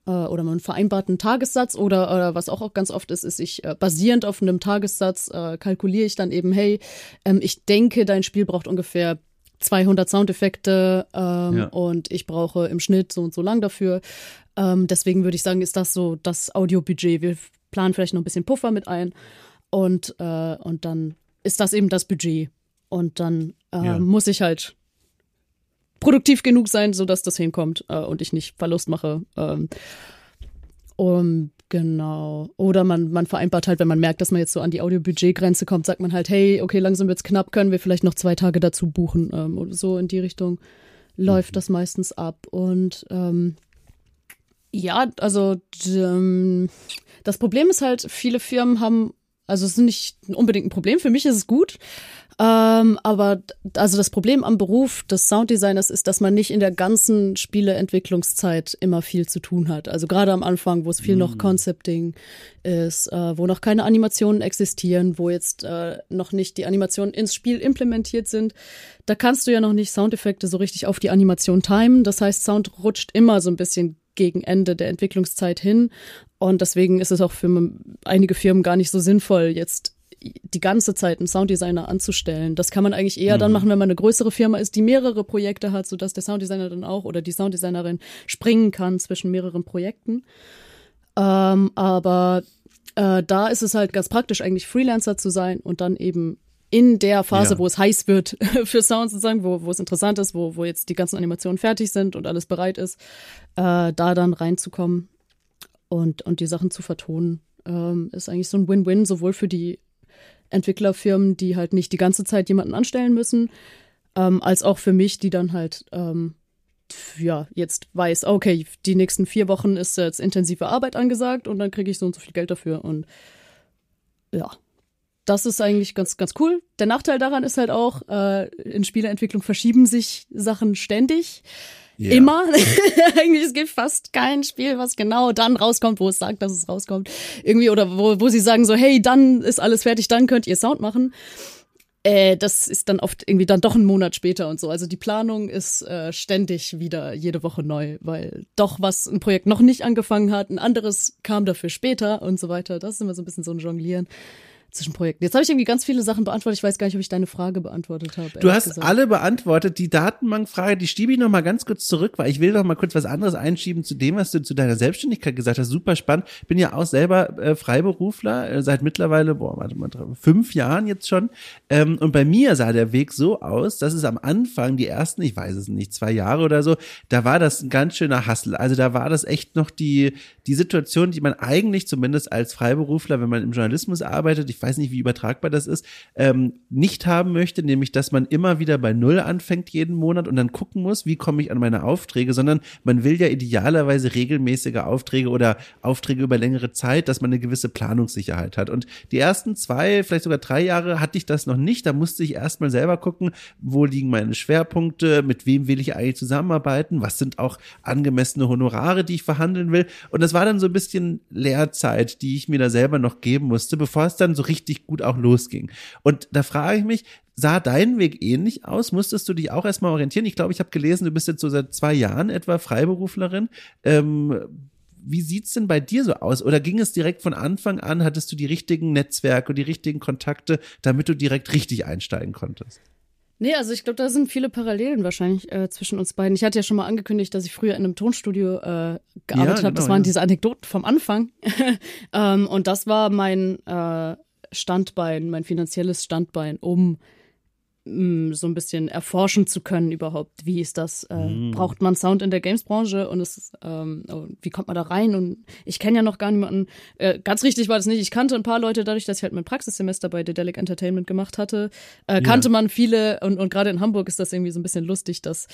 äh, oder man vereinbart einen Tagessatz oder, oder was auch, auch ganz oft ist, ist ich äh, basierend auf einem Tagessatz kalkuliere ich dann eben, hey, ähm, ich denke, dein Spiel braucht ungefähr 200 Soundeffekte ähm, ja. und ich brauche im Schnitt so und so lang dafür. Ähm, deswegen würde ich sagen, ist das so das Audiobudget. Wir planen vielleicht noch ein bisschen Puffer mit ein und, äh, und dann ist das eben das Budget. Und dann äh, ja. muss ich halt produktiv genug sein, sodass das hinkommt äh, und ich nicht Verlust mache. Ähm, um, genau. Oder man, man vereinbart halt, wenn man merkt, dass man jetzt so an die Audiobudgetgrenze kommt, sagt man halt, hey, okay, langsam wird's knapp, können wir vielleicht noch zwei Tage dazu buchen. Ähm, oder so in die Richtung läuft mhm. das meistens ab. Und ähm, ja, also ähm, das Problem ist halt, viele Firmen haben also es ist nicht unbedingt ein Problem. Für mich ist es gut. Ähm, aber also das Problem am Beruf des Sounddesigners ist, dass man nicht in der ganzen Spieleentwicklungszeit immer viel zu tun hat. Also gerade am Anfang, wo es viel mm. noch Concepting ist, äh, wo noch keine Animationen existieren, wo jetzt äh, noch nicht die Animationen ins Spiel implementiert sind, da kannst du ja noch nicht Soundeffekte so richtig auf die Animation timen. Das heißt, Sound rutscht immer so ein bisschen gegen Ende der Entwicklungszeit hin. Und deswegen ist es auch für einige Firmen gar nicht so sinnvoll, jetzt die ganze Zeit einen Sounddesigner anzustellen. Das kann man eigentlich eher mhm. dann machen, wenn man eine größere Firma ist, die mehrere Projekte hat, sodass der Sounddesigner dann auch oder die Sounddesignerin springen kann zwischen mehreren Projekten. Ähm, aber äh, da ist es halt ganz praktisch, eigentlich Freelancer zu sein und dann eben in der Phase, ja. wo es heiß wird für Sound sozusagen, wo, wo es interessant ist, wo, wo jetzt die ganzen Animationen fertig sind und alles bereit ist, äh, da dann reinzukommen und, und die Sachen zu vertonen, ähm, ist eigentlich so ein Win-Win, sowohl für die Entwicklerfirmen, die halt nicht die ganze Zeit jemanden anstellen müssen, ähm, als auch für mich, die dann halt ähm, ja, jetzt weiß, okay, die nächsten vier Wochen ist jetzt intensive Arbeit angesagt und dann kriege ich so und so viel Geld dafür. Und ja, das ist eigentlich ganz, ganz cool. Der Nachteil daran ist halt auch, äh, in Spieleentwicklung verschieben sich Sachen ständig. Ja. Immer. Eigentlich, es gibt fast kein Spiel, was genau dann rauskommt, wo es sagt, dass es rauskommt. Irgendwie, oder wo, wo sie sagen so, hey, dann ist alles fertig, dann könnt ihr Sound machen. Äh, das ist dann oft irgendwie dann doch ein Monat später und so. Also die Planung ist äh, ständig wieder jede Woche neu, weil doch was ein Projekt noch nicht angefangen hat, ein anderes kam dafür später und so weiter. Das ist immer so ein bisschen so ein Jonglieren zwischen Projekten. Jetzt habe ich irgendwie ganz viele Sachen beantwortet. Ich weiß gar nicht, ob ich deine Frage beantwortet habe. Du hast gesagt. alle beantwortet. Die Datenbankfrage, die schiebe ich noch mal ganz kurz zurück, weil ich will noch mal kurz was anderes einschieben zu dem, was du zu deiner Selbstständigkeit gesagt hast. Super spannend. Bin ja auch selber äh, Freiberufler äh, seit mittlerweile, boah, warte mal, fünf Jahren jetzt schon. Ähm, und bei mir sah der Weg so aus, dass es am Anfang die ersten, ich weiß es nicht, zwei Jahre oder so, da war das ein ganz schöner Hassel. Also da war das echt noch die die Situation, die man eigentlich zumindest als Freiberufler, wenn man im Journalismus arbeitet, ich weiß nicht, wie übertragbar das ist, ähm, nicht haben möchte, nämlich, dass man immer wieder bei Null anfängt jeden Monat und dann gucken muss, wie komme ich an meine Aufträge, sondern man will ja idealerweise regelmäßige Aufträge oder Aufträge über längere Zeit, dass man eine gewisse Planungssicherheit hat. Und die ersten zwei, vielleicht sogar drei Jahre hatte ich das noch nicht. Da musste ich erstmal selber gucken, wo liegen meine Schwerpunkte, mit wem will ich eigentlich zusammenarbeiten, was sind auch angemessene Honorare, die ich verhandeln will. Und das war war dann so ein bisschen Lehrzeit, die ich mir da selber noch geben musste, bevor es dann so richtig gut auch losging. Und da frage ich mich, sah dein Weg ähnlich aus? Musstest du dich auch erstmal orientieren? Ich glaube, ich habe gelesen, du bist jetzt so seit zwei Jahren etwa Freiberuflerin. Ähm, wie sieht's denn bei dir so aus? Oder ging es direkt von Anfang an, hattest du die richtigen Netzwerke, die richtigen Kontakte, damit du direkt richtig einsteigen konntest? Nee, also ich glaube, da sind viele Parallelen wahrscheinlich äh, zwischen uns beiden. Ich hatte ja schon mal angekündigt, dass ich früher in einem Tonstudio äh, gearbeitet ja, genau, habe. Das waren ja. diese Anekdoten vom Anfang. ähm, und das war mein äh, Standbein, mein finanzielles Standbein, um Mm, so ein bisschen erforschen zu können überhaupt. Wie ist das? Äh, mm. Braucht man Sound in der Games-Branche und es, ähm, oh, wie kommt man da rein? Und ich kenne ja noch gar niemanden. Äh, ganz richtig war das nicht. Ich kannte ein paar Leute dadurch, dass ich halt mein Praxissemester bei Dedelic Entertainment gemacht hatte. Äh, kannte ja. man viele und, und gerade in Hamburg ist das irgendwie so ein bisschen lustig, dass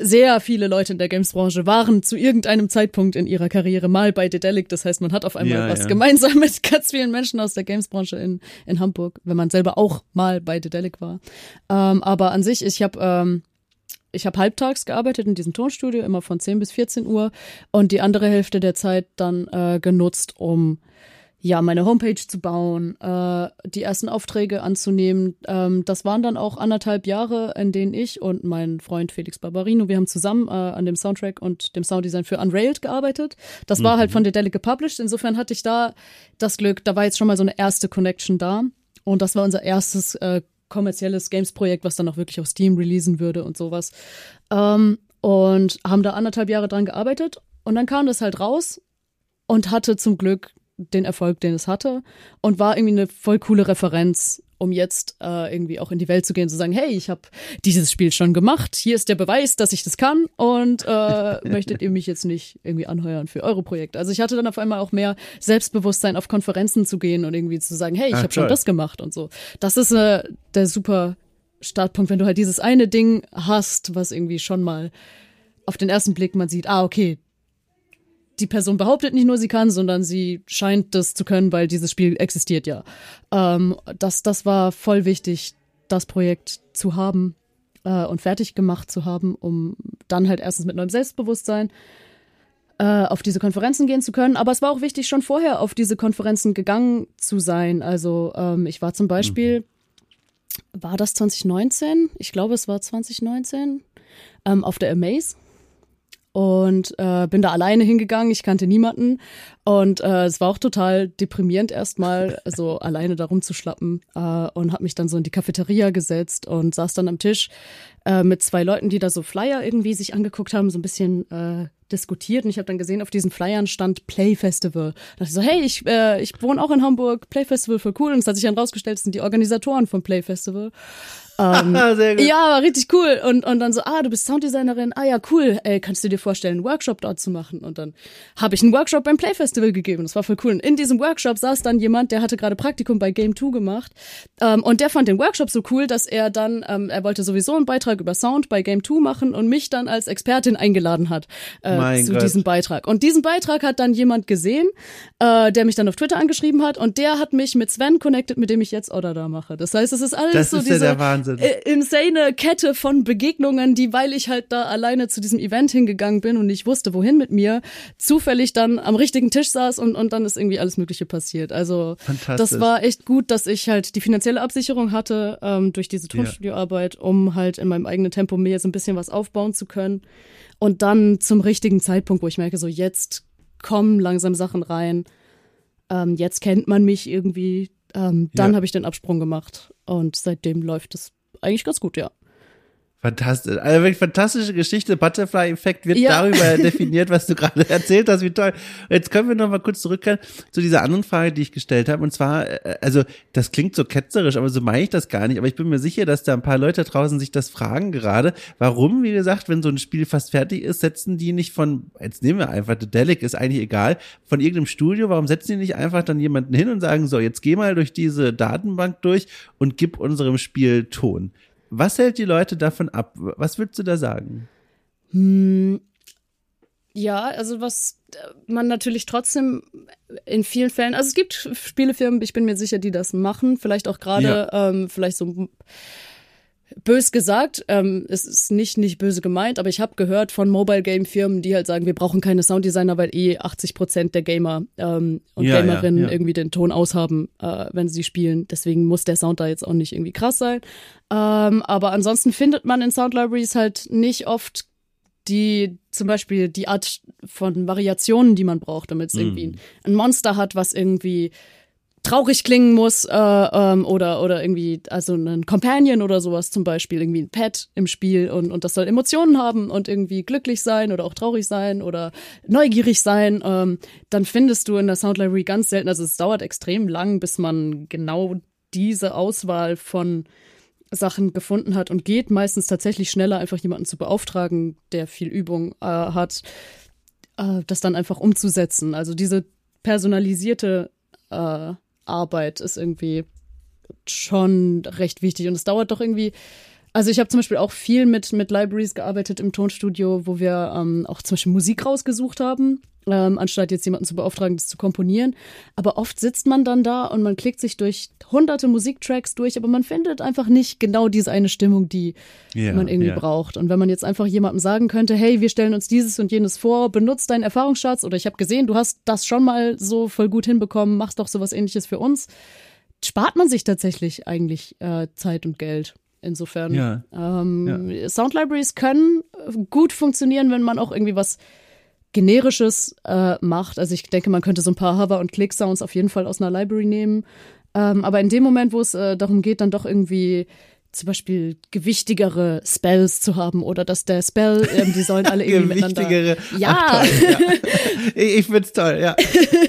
sehr viele Leute in der Games-Branche waren zu irgendeinem Zeitpunkt in ihrer Karriere mal bei Dedelic. Das heißt, man hat auf einmal ja, was ja. gemeinsam mit ganz vielen Menschen aus der Games-Branche in, in Hamburg, wenn man selber auch mal bei Dedelic war. Ähm, aber an sich, ich habe ähm, ich habe halbtags gearbeitet in diesem Tonstudio, immer von 10 bis 14 Uhr und die andere Hälfte der Zeit dann äh, genutzt, um ja, meine Homepage zu bauen, äh, die ersten Aufträge anzunehmen. Ähm, das waren dann auch anderthalb Jahre, in denen ich und mein Freund Felix Barbarino, wir haben zusammen äh, an dem Soundtrack und dem Sounddesign für Unrailed gearbeitet. Das mhm. war halt mhm. von Dedelic gepublished. Insofern hatte ich da das Glück, da war jetzt schon mal so eine erste Connection da. Und das war unser erstes äh, kommerzielles Games-Projekt, was dann auch wirklich auf Steam releasen würde und sowas. Ähm, und haben da anderthalb Jahre dran gearbeitet. Und dann kam das halt raus und hatte zum Glück den Erfolg, den es hatte und war irgendwie eine voll coole Referenz, um jetzt äh, irgendwie auch in die Welt zu gehen, zu sagen, hey, ich habe dieses Spiel schon gemacht, hier ist der Beweis, dass ich das kann und äh, möchtet ihr mich jetzt nicht irgendwie anheuern für eure Projekte. Also ich hatte dann auf einmal auch mehr Selbstbewusstsein, auf Konferenzen zu gehen und irgendwie zu sagen, hey, ich habe schon das gemacht und so. Das ist äh, der super Startpunkt, wenn du halt dieses eine Ding hast, was irgendwie schon mal auf den ersten Blick man sieht, ah, okay, die Person behauptet nicht nur, sie kann, sondern sie scheint das zu können, weil dieses Spiel existiert ja. Ähm, das, das war voll wichtig, das Projekt zu haben äh, und fertig gemacht zu haben, um dann halt erstens mit neuem Selbstbewusstsein äh, auf diese Konferenzen gehen zu können. Aber es war auch wichtig, schon vorher auf diese Konferenzen gegangen zu sein. Also ähm, ich war zum Beispiel, war das 2019? Ich glaube, es war 2019 ähm, auf der Amaze und äh, bin da alleine hingegangen. Ich kannte niemanden und äh, es war auch total deprimierend erstmal, so alleine da rumzuschlappen äh, und habe mich dann so in die Cafeteria gesetzt und saß dann am Tisch äh, mit zwei Leuten, die da so Flyer irgendwie sich angeguckt haben, so ein bisschen äh, diskutiert und ich habe dann gesehen, auf diesen Flyern stand Play Festival. Da dachte ich so, hey, ich, äh, ich wohne auch in Hamburg, Play Festival voll cool. Und es hat sich dann rausgestellt, es sind die Organisatoren vom Play Festival. Ähm, Sehr gut. Ja, war richtig cool. Und, und dann so, ah, du bist Sounddesignerin. Ah ja, cool. Ey, kannst du dir vorstellen, einen Workshop dort zu machen? Und dann habe ich einen Workshop beim Play Festival gegeben. Das war voll cool. Und in diesem Workshop saß dann jemand, der hatte gerade Praktikum bei Game 2 gemacht. Ähm, und der fand den Workshop so cool, dass er dann, ähm, er wollte sowieso einen Beitrag über Sound bei Game 2 machen und mich dann als Expertin eingeladen hat äh, zu Gott. diesem Beitrag. Und diesen Beitrag hat dann jemand gesehen, äh, der mich dann auf Twitter angeschrieben hat. Und der hat mich mit Sven connected, mit dem ich jetzt Order da mache. Das heißt, es ist alles das so ist diese, ja der Wahnsinn. Äh, insane Kette von Begegnungen, die, weil ich halt da alleine zu diesem Event hingegangen bin und nicht wusste, wohin mit mir, zufällig dann am richtigen Tisch saß und, und dann ist irgendwie alles Mögliche passiert. Also das war echt gut, dass ich halt die finanzielle Absicherung hatte ähm, durch diese Tonstudioarbeit, um halt in meinem eigenen Tempo mir jetzt ein bisschen was aufbauen zu können. Und dann zum richtigen Zeitpunkt, wo ich merke, so jetzt kommen langsam Sachen rein. Ähm, jetzt kennt man mich irgendwie. Ähm, dann ja. habe ich den Absprung gemacht und seitdem läuft es eigentlich ganz gut, ja. Fantastisch. Also wirklich fantastische Geschichte. Butterfly-Effekt wird ja. darüber definiert, was du gerade erzählt hast. Wie toll. Jetzt können wir noch mal kurz zurückkehren zu dieser anderen Frage, die ich gestellt habe. Und zwar, äh, also das klingt so ketzerisch, aber so meine ich das gar nicht. Aber ich bin mir sicher, dass da ein paar Leute draußen sich das fragen gerade. Warum, wie gesagt, wenn so ein Spiel fast fertig ist, setzen die nicht von, jetzt nehmen wir einfach, The Delic ist eigentlich egal, von irgendeinem Studio, warum setzen die nicht einfach dann jemanden hin und sagen, so, jetzt geh mal durch diese Datenbank durch und gib unserem Spiel Ton. Was hält die Leute davon ab? Was würdest du da sagen? Hm, ja, also was äh, man natürlich trotzdem in vielen Fällen, also es gibt Spielefirmen, ich bin mir sicher, die das machen, vielleicht auch gerade, ja. ähm, vielleicht so bös gesagt, ähm, es ist nicht nicht böse gemeint, aber ich habe gehört von Mobile Game Firmen, die halt sagen, wir brauchen keine Sounddesigner, weil eh 80 Prozent der Gamer ähm, und ja, Gamerinnen ja, ja. irgendwie den Ton aushaben, äh, wenn sie spielen. Deswegen muss der Sound da jetzt auch nicht irgendwie krass sein. Ähm, aber ansonsten findet man in Sound Libraries halt nicht oft die zum Beispiel die Art von Variationen, die man braucht, damit es mm. irgendwie ein Monster hat, was irgendwie traurig klingen muss äh, ähm, oder oder irgendwie also ein Companion oder sowas zum Beispiel irgendwie ein Pet im Spiel und und das soll Emotionen haben und irgendwie glücklich sein oder auch traurig sein oder neugierig sein ähm, dann findest du in der Sound Library ganz selten also es dauert extrem lang bis man genau diese Auswahl von Sachen gefunden hat und geht meistens tatsächlich schneller einfach jemanden zu beauftragen der viel Übung äh, hat äh, das dann einfach umzusetzen. Also diese personalisierte äh, Arbeit ist irgendwie schon recht wichtig. Und es dauert doch irgendwie. Also ich habe zum Beispiel auch viel mit, mit Libraries gearbeitet im Tonstudio, wo wir ähm, auch zum Beispiel Musik rausgesucht haben, ähm, anstatt jetzt jemanden zu beauftragen, das zu komponieren. Aber oft sitzt man dann da und man klickt sich durch hunderte Musiktracks durch, aber man findet einfach nicht genau diese eine Stimmung, die yeah, man irgendwie yeah. braucht. Und wenn man jetzt einfach jemandem sagen könnte, hey, wir stellen uns dieses und jenes vor, benutzt deinen Erfahrungsschatz oder ich habe gesehen, du hast das schon mal so voll gut hinbekommen, machst doch sowas ähnliches für uns, spart man sich tatsächlich eigentlich äh, Zeit und Geld. Insofern. Ja. Ähm, ja. Sound Libraries können gut funktionieren, wenn man auch irgendwie was generisches äh, macht. Also ich denke, man könnte so ein paar Hover- und Click-Sounds auf jeden Fall aus einer Library nehmen. Ähm, aber in dem Moment, wo es äh, darum geht, dann doch irgendwie zum Beispiel gewichtigere Spells zu haben oder dass der Spell, ähm, die sollen alle irgendwie miteinander. Ja. Ach, toll, ja. ich find's toll, ja.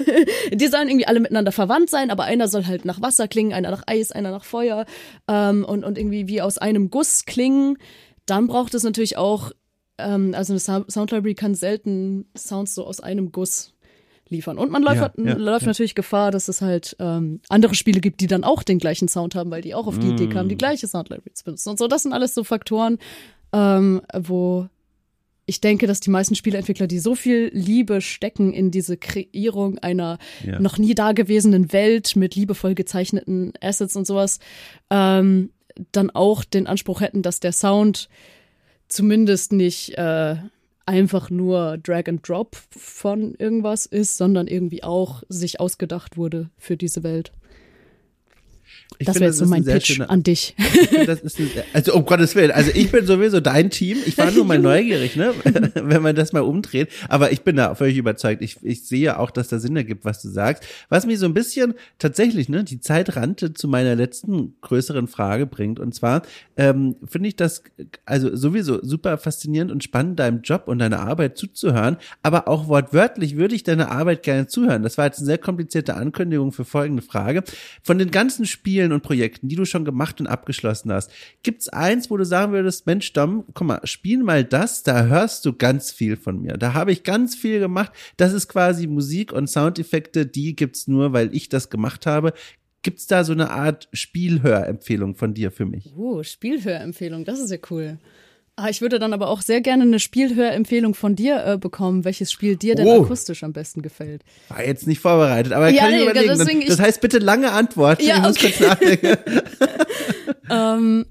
die sollen irgendwie alle miteinander verwandt sein, aber einer soll halt nach Wasser klingen, einer nach Eis, einer nach Feuer ähm, und, und irgendwie wie aus einem Guss klingen. Dann braucht es natürlich auch ähm, also eine Sound Library kann selten Sounds so aus einem Guss liefern. Und man läuft, ja, ja, läuft ja. natürlich Gefahr, dass es halt ähm, andere Spiele gibt, die dann auch den gleichen Sound haben, weil die auch auf die mm. Idee kamen, die gleiche Sound Library zu benutzen. Und so, das sind alles so Faktoren, ähm, wo ich denke, dass die meisten Spieleentwickler, die so viel Liebe stecken in diese Kreierung einer ja. noch nie dagewesenen Welt mit liebevoll gezeichneten Assets und sowas, ähm, dann auch den Anspruch hätten, dass der Sound zumindest nicht äh, einfach nur Drag and Drop von irgendwas ist, sondern irgendwie auch sich ausgedacht wurde für diese Welt. Ich das wäre jetzt so mein Pitch schöner, an dich. Ein, also um Gottes Willen, also ich bin sowieso dein Team. Ich war nur mal neugierig, ne, wenn man das mal umdreht. Aber ich bin da völlig überzeugt. Ich, ich sehe auch, dass da Sinn ergibt, was du sagst. Was mich so ein bisschen tatsächlich, ne, die Zeit rannte zu meiner letzten größeren Frage bringt. Und zwar ähm, finde ich das also sowieso super faszinierend und spannend, deinem Job und deiner Arbeit zuzuhören. Aber auch wortwörtlich würde ich deiner Arbeit gerne zuhören. Das war jetzt eine sehr komplizierte Ankündigung für folgende Frage. Von den ganzen Spielen und Projekten, die du schon gemacht und abgeschlossen hast, gibt's eins, wo du sagen würdest, Mensch, Dom, komm mal, spiel mal das, da hörst du ganz viel von mir. Da habe ich ganz viel gemacht. Das ist quasi Musik und Soundeffekte, die gibt's nur, weil ich das gemacht habe. Gibt's da so eine Art Spielhörempfehlung von dir für mich? Oh, Spielhörempfehlung, das ist ja cool. Ah, ich würde dann aber auch sehr gerne eine Spielhörempfehlung von dir äh, bekommen, welches Spiel dir denn oh. akustisch am besten gefällt. War jetzt nicht vorbereitet, aber ja, kann ich überlegen. Deswegen, das heißt bitte lange Antwort. Ja, ich okay. ähm,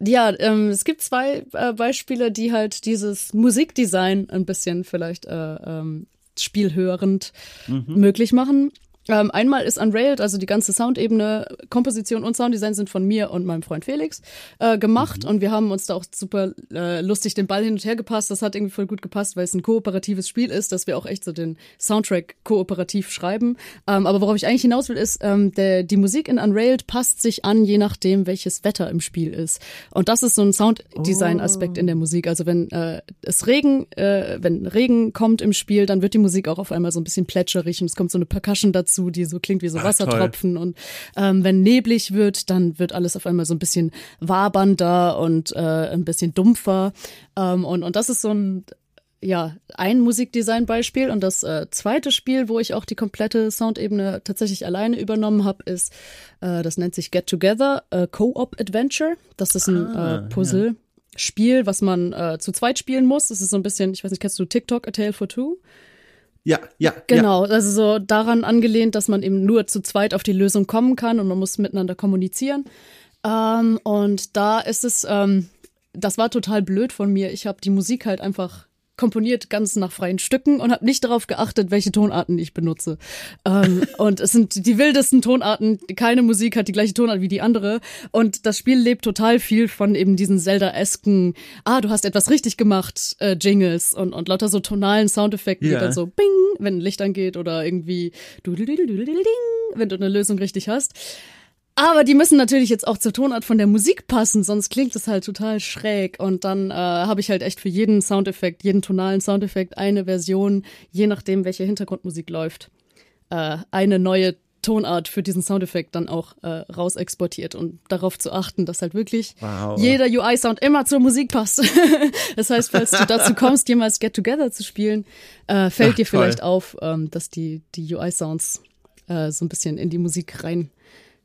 ja, ähm, es gibt zwei äh, Beispiele, die halt dieses Musikdesign ein bisschen vielleicht äh, ähm, spielhörend mhm. möglich machen. Ähm, einmal ist Unrailed, also die ganze Soundebene, Komposition und Sounddesign sind von mir und meinem Freund Felix äh, gemacht mhm. und wir haben uns da auch super äh, lustig den Ball hin und her gepasst. Das hat irgendwie voll gut gepasst, weil es ein kooperatives Spiel ist, dass wir auch echt so den Soundtrack kooperativ schreiben. Ähm, aber worauf ich eigentlich hinaus will, ist, ähm, der, die Musik in Unrailed passt sich an, je nachdem, welches Wetter im Spiel ist. Und das ist so ein Sounddesign-Aspekt oh. in der Musik. Also wenn äh, es Regen, äh, wenn Regen kommt im Spiel, dann wird die Musik auch auf einmal so ein bisschen plätscherig und es kommt so eine Percussion dazu dazu, die so klingt wie so Ach, Wassertropfen. Toll. Und ähm, wenn neblig wird, dann wird alles auf einmal so ein bisschen wabernder und äh, ein bisschen dumpfer. Ähm, und, und das ist so ein ja, ein Musikdesign-Beispiel und das äh, zweite Spiel, wo ich auch die komplette Soundebene tatsächlich alleine übernommen habe, ist, äh, das nennt sich Get Together, äh, Co-op Adventure. Das ist ein ah, äh, Puzzle-Spiel, was man äh, zu zweit spielen muss. Das ist so ein bisschen, ich weiß nicht, kennst du TikTok, A Tale for Two? Ja, ja. Genau, ja. also so daran angelehnt, dass man eben nur zu zweit auf die Lösung kommen kann und man muss miteinander kommunizieren. Ähm, und da ist es, ähm, das war total blöd von mir. Ich habe die Musik halt einfach komponiert ganz nach freien Stücken und habe nicht darauf geachtet, welche Tonarten ich benutze. Ähm, und es sind die wildesten Tonarten. Keine Musik hat die gleiche Tonart wie die andere. Und das Spiel lebt total viel von eben diesen Zelda-esken, ah, du hast etwas richtig gemacht, äh, Jingles und, und lauter so tonalen Soundeffekten, yeah. die dann so bing, wenn ein Licht angeht oder irgendwie wenn du eine Lösung richtig hast. Aber die müssen natürlich jetzt auch zur Tonart von der Musik passen, sonst klingt es halt total schräg. Und dann äh, habe ich halt echt für jeden Soundeffekt, jeden tonalen Soundeffekt eine Version, je nachdem, welche Hintergrundmusik läuft, äh, eine neue Tonart für diesen Soundeffekt dann auch äh, raus exportiert und darauf zu achten, dass halt wirklich wow. jeder UI-Sound immer zur Musik passt. das heißt, falls du dazu kommst, jemals Get Together zu spielen, äh, fällt Ach, dir vielleicht toll. auf, ähm, dass die, die UI-Sounds äh, so ein bisschen in die Musik rein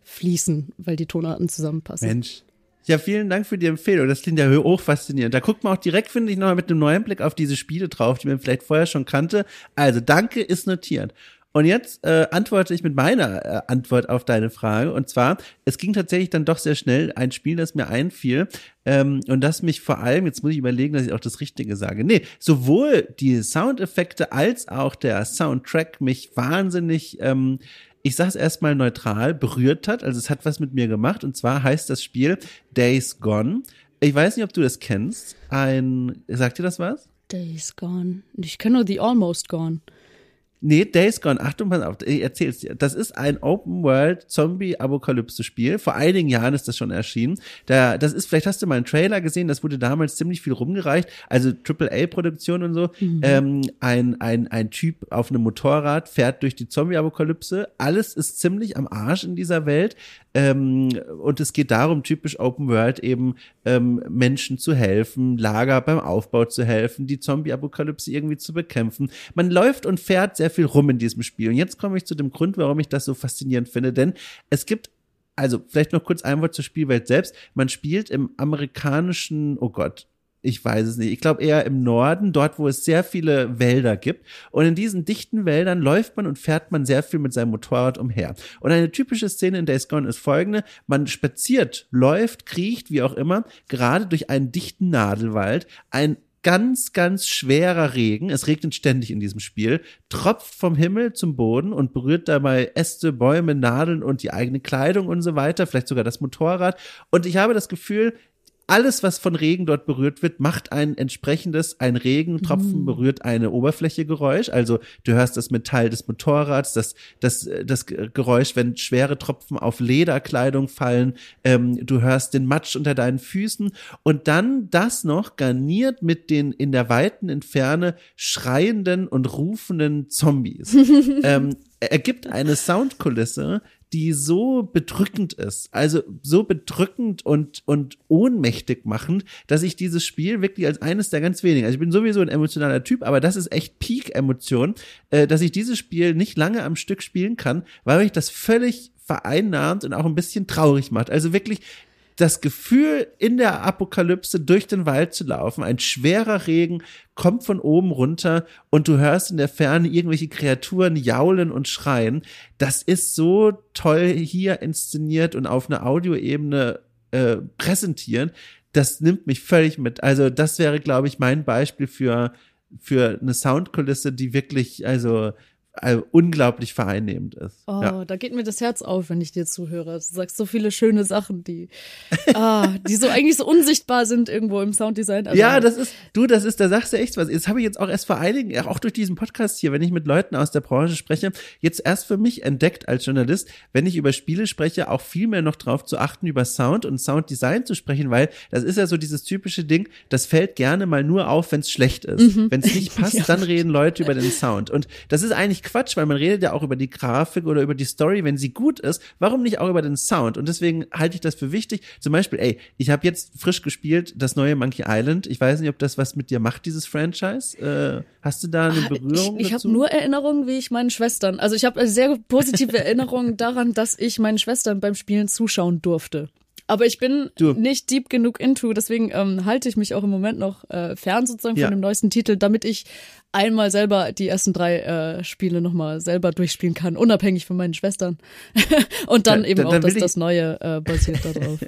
fließen, weil die Tonarten zusammenpassen. Mensch. Ja, vielen Dank für die Empfehlung. Das klingt ja hoch faszinierend. Da guckt man auch direkt, finde ich, nochmal mit einem neuen Blick auf diese Spiele drauf, die man vielleicht vorher schon kannte. Also, danke ist notiert. Und jetzt äh, antworte ich mit meiner äh, Antwort auf deine Frage. Und zwar, es ging tatsächlich dann doch sehr schnell ein Spiel, das mir einfiel. Ähm, und das mich vor allem, jetzt muss ich überlegen, dass ich auch das Richtige sage. Nee, sowohl die Soundeffekte als auch der Soundtrack mich wahnsinnig ähm, ich sag's erstmal neutral, berührt hat. Also es hat was mit mir gemacht. Und zwar heißt das Spiel Days Gone. Ich weiß nicht, ob du das kennst. Ein, sagt dir das was? Days Gone. Ich kenne nur The Almost Gone. Nee, Days Gone, Achtung, pass auf, ich erzähl's dir. Das ist ein Open-World-Zombie-Apokalypse-Spiel. Vor einigen Jahren ist das schon erschienen. Da, das ist, vielleicht hast du mal einen Trailer gesehen, das wurde damals ziemlich viel rumgereicht, also AAA-Produktion und so. Mhm. Ähm, ein, ein, ein Typ auf einem Motorrad fährt durch die Zombie-Apokalypse. Alles ist ziemlich am Arsch in dieser Welt. Ähm, und es geht darum, typisch Open World eben ähm, Menschen zu helfen, Lager beim Aufbau zu helfen, die Zombie-Apokalypse irgendwie zu bekämpfen. Man läuft und fährt sehr viel rum in diesem Spiel. Und jetzt komme ich zu dem Grund, warum ich das so faszinierend finde, denn es gibt also vielleicht noch kurz ein Wort zur Spielwelt selbst. Man spielt im amerikanischen, oh Gott, ich weiß es nicht. Ich glaube eher im Norden, dort, wo es sehr viele Wälder gibt. Und in diesen dichten Wäldern läuft man und fährt man sehr viel mit seinem Motorrad umher. Und eine typische Szene in Days Gone ist folgende. Man spaziert, läuft, kriecht, wie auch immer, gerade durch einen dichten Nadelwald. Ein ganz, ganz schwerer Regen, es regnet ständig in diesem Spiel, tropft vom Himmel zum Boden und berührt dabei Äste, Bäume, Nadeln und die eigene Kleidung und so weiter, vielleicht sogar das Motorrad. Und ich habe das Gefühl, alles, was von Regen dort berührt wird, macht ein entsprechendes, ein Regentropfen mm. berührt eine Oberfläche Geräusch. Also du hörst das Metall des Motorrads, das, das, das Geräusch, wenn schwere Tropfen auf Lederkleidung fallen. Ähm, du hörst den Matsch unter deinen Füßen und dann das noch garniert mit den in der weiten Entferne schreienden und rufenden Zombies. ähm, ergibt eine Soundkulisse, die so bedrückend ist, also so bedrückend und, und ohnmächtig machend, dass ich dieses Spiel wirklich als eines der ganz wenigen, also ich bin sowieso ein emotionaler Typ, aber das ist echt Peak-Emotion, äh, dass ich dieses Spiel nicht lange am Stück spielen kann, weil mich das völlig vereinnahmt und auch ein bisschen traurig macht. Also wirklich, das Gefühl, in der Apokalypse durch den Wald zu laufen, ein schwerer Regen kommt von oben runter und du hörst in der Ferne irgendwelche Kreaturen jaulen und schreien. Das ist so toll hier inszeniert und auf einer Audioebene äh, präsentieren. Das nimmt mich völlig mit. Also das wäre, glaube ich, mein Beispiel für für eine Soundkulisse, die wirklich, also äh, unglaublich vereinnehmend ist. Oh, ja. da geht mir das Herz auf, wenn ich dir zuhöre. Du sagst so viele schöne Sachen, die, ah, die so eigentlich so unsichtbar sind irgendwo im Sounddesign. Also ja, das ist, du, das ist, da sagst du echt was. Das habe ich jetzt auch erst vor einigen, auch durch diesen Podcast hier, wenn ich mit Leuten aus der Branche spreche, jetzt erst für mich entdeckt als Journalist, wenn ich über Spiele spreche, auch viel mehr noch drauf zu achten, über Sound und Sounddesign zu sprechen, weil das ist ja so dieses typische Ding, das fällt gerne mal nur auf, wenn es schlecht ist. Mhm. Wenn es nicht passt, ja. dann reden Leute über den Sound. Und das ist eigentlich Quatsch, weil man redet ja auch über die Grafik oder über die Story, wenn sie gut ist. Warum nicht auch über den Sound? Und deswegen halte ich das für wichtig. Zum Beispiel, ey, ich habe jetzt frisch gespielt das neue Monkey Island. Ich weiß nicht, ob das was mit dir macht, dieses Franchise. Äh, hast du da eine Berührung? Ich, ich habe nur Erinnerungen, wie ich meinen Schwestern. Also ich habe sehr positive Erinnerungen daran, dass ich meinen Schwestern beim Spielen zuschauen durfte. Aber ich bin du. nicht deep genug into, deswegen ähm, halte ich mich auch im Moment noch äh, fern sozusagen ja. von dem neuesten Titel, damit ich einmal selber die ersten drei äh, Spiele nochmal selber durchspielen kann, unabhängig von meinen Schwestern. Und dann da, eben da, auch, dass das Neue äh, basiert darauf.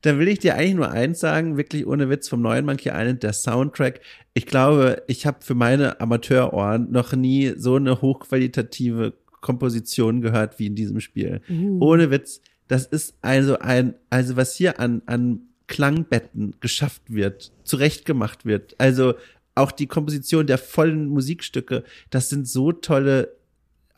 da will ich dir eigentlich nur eins sagen, wirklich ohne Witz vom neuen Monkey Island, der Soundtrack. Ich glaube, ich habe für meine Amateurohren noch nie so eine hochqualitative Komposition gehört wie in diesem Spiel. Uh. Ohne Witz das ist also ein, also was hier an, an Klangbetten geschafft wird, zurechtgemacht wird. Also auch die Komposition der vollen Musikstücke, das sind so tolle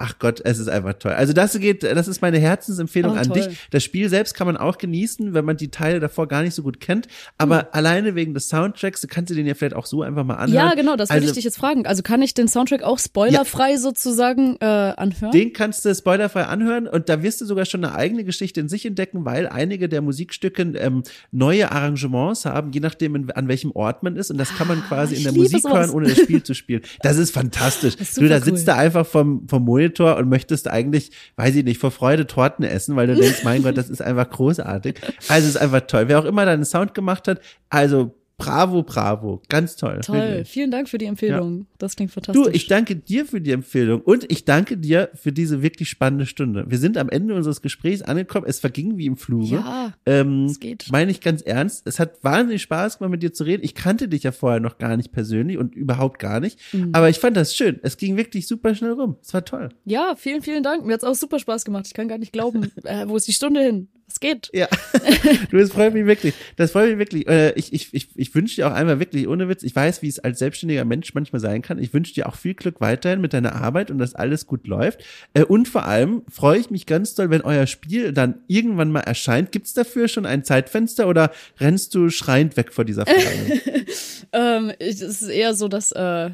Ach Gott, es ist einfach toll. Also das geht, das ist meine Herzensempfehlung oh, an dich. Das Spiel selbst kann man auch genießen, wenn man die Teile davor gar nicht so gut kennt. Aber mhm. alleine wegen des Soundtracks, du kannst du den ja vielleicht auch so einfach mal anhören. Ja, genau, das will also, ich dich jetzt fragen. Also kann ich den Soundtrack auch spoilerfrei ja, sozusagen äh, anhören? Den kannst du spoilerfrei anhören und da wirst du sogar schon eine eigene Geschichte in sich entdecken, weil einige der Musikstücke ähm, neue Arrangements haben, je nachdem in, an welchem Ort man ist. Und das kann man ah, quasi in der Musik sowas. hören, ohne das Spiel zu spielen. Das ist fantastisch. Das ist du, da sitzt cool. da einfach vom, vom Monitor Monitor und möchtest eigentlich, weiß ich nicht, vor Freude Torten essen, weil du denkst, mein Gott, das ist einfach großartig. Also es ist einfach toll. Wer auch immer deinen Sound gemacht hat, also Bravo, bravo. Ganz toll. Toll. Vielen Dank für die Empfehlung. Ja. Das klingt fantastisch. Du, ich danke dir für die Empfehlung und ich danke dir für diese wirklich spannende Stunde. Wir sind am Ende unseres Gesprächs angekommen. Es verging wie im Fluge. Ja, ähm, es geht. Meine ich ganz ernst. Es hat wahnsinnig Spaß gemacht, mit dir zu reden. Ich kannte dich ja vorher noch gar nicht persönlich und überhaupt gar nicht. Mhm. Aber ich fand das schön. Es ging wirklich super schnell rum. Es war toll. Ja, vielen, vielen Dank. Mir hat's auch super Spaß gemacht. Ich kann gar nicht glauben, äh, wo ist die Stunde hin? Es geht. Ja. du, das freut mich wirklich. Das freut mich wirklich. Äh, ich, ich, ich, ich wünsche dir auch einmal wirklich, ohne Witz, ich weiß, wie es als selbstständiger Mensch manchmal sein kann. Ich wünsche dir auch viel Glück weiterhin mit deiner Arbeit und dass alles gut läuft. Äh, und vor allem freue ich mich ganz doll, wenn euer Spiel dann irgendwann mal erscheint. Gibt's dafür schon ein Zeitfenster oder rennst du schreiend weg vor dieser Frage? ähm, es ist eher so, dass äh,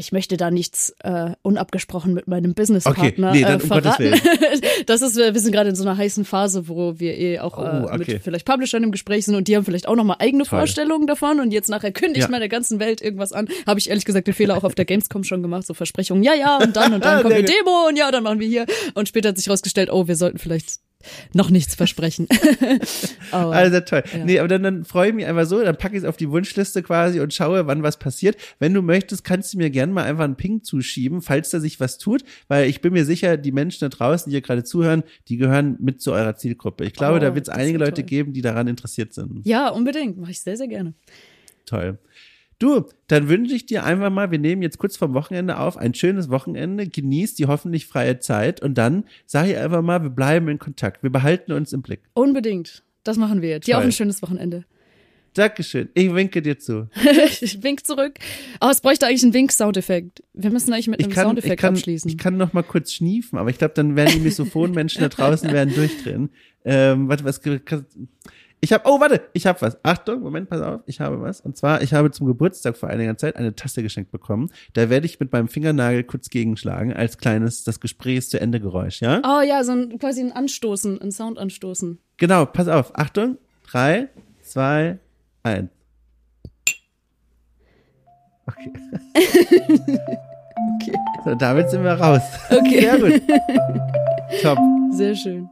ich möchte da nichts äh, unabgesprochen mit meinem Businesspartner okay, nee, dann, äh, verraten. Um das ist, wir sind gerade in so einer heißen Phase, wo wir eh auch oh, äh, okay. mit vielleicht Publishern im Gespräch sind und die haben vielleicht auch nochmal eigene Toll. Vorstellungen davon und jetzt nachher kündigt ja. der ganzen Welt irgendwas an. Habe ich ehrlich gesagt den Fehler auch auf der Gamescom schon gemacht, so Versprechungen, ja, ja, und dann und dann kommt die Demo und ja, dann machen wir hier. Und später hat sich rausgestellt, oh, wir sollten vielleicht noch nichts versprechen. aber, also toll. Ja. Nee, aber dann, dann freue ich mich einfach so, dann packe ich es auf die Wunschliste quasi und schaue, wann was passiert. Wenn du möchtest, kannst du mir gerne mal einfach einen Ping zuschieben, falls da sich was tut, weil ich bin mir sicher, die Menschen da draußen, die hier gerade zuhören, die gehören mit zu eurer Zielgruppe. Ich glaube, oh, da wird es einige Leute geben, die daran interessiert sind. Ja, unbedingt. Mache ich sehr, sehr gerne. Toll. Du, dann wünsche ich dir einfach mal, wir nehmen jetzt kurz vom Wochenende auf, ein schönes Wochenende, genieß die hoffentlich freie Zeit und dann sage ich einfach mal, wir bleiben in Kontakt, wir behalten uns im Blick. Unbedingt. Das machen wir. Dir auch ein schönes Wochenende. Dankeschön. Ich winke dir zu. ich wink zurück. Oh, es bräuchte eigentlich einen Wink-Soundeffekt. Wir müssen eigentlich mit einem kann, Soundeffekt ich kann, abschließen. Ich kann noch mal kurz schniefen, aber ich glaube, dann werden die Misophonen-Menschen da draußen werden durchdrehen. Ähm, warte, was, ich habe, oh, warte, ich habe was. Achtung, Moment, pass auf, ich habe was. Und zwar, ich habe zum Geburtstag vor einiger Zeit eine Tasse geschenkt bekommen. Da werde ich mit meinem Fingernagel kurz gegenschlagen, als kleines, das Gespräch zu Ende Geräusch, ja? Oh ja, so ein, quasi ein Anstoßen, ein Sound anstoßen. Genau, pass auf. Achtung, drei, zwei, eins. Okay. okay. So, damit sind wir raus. Okay. Sehr gut. Top. Sehr schön.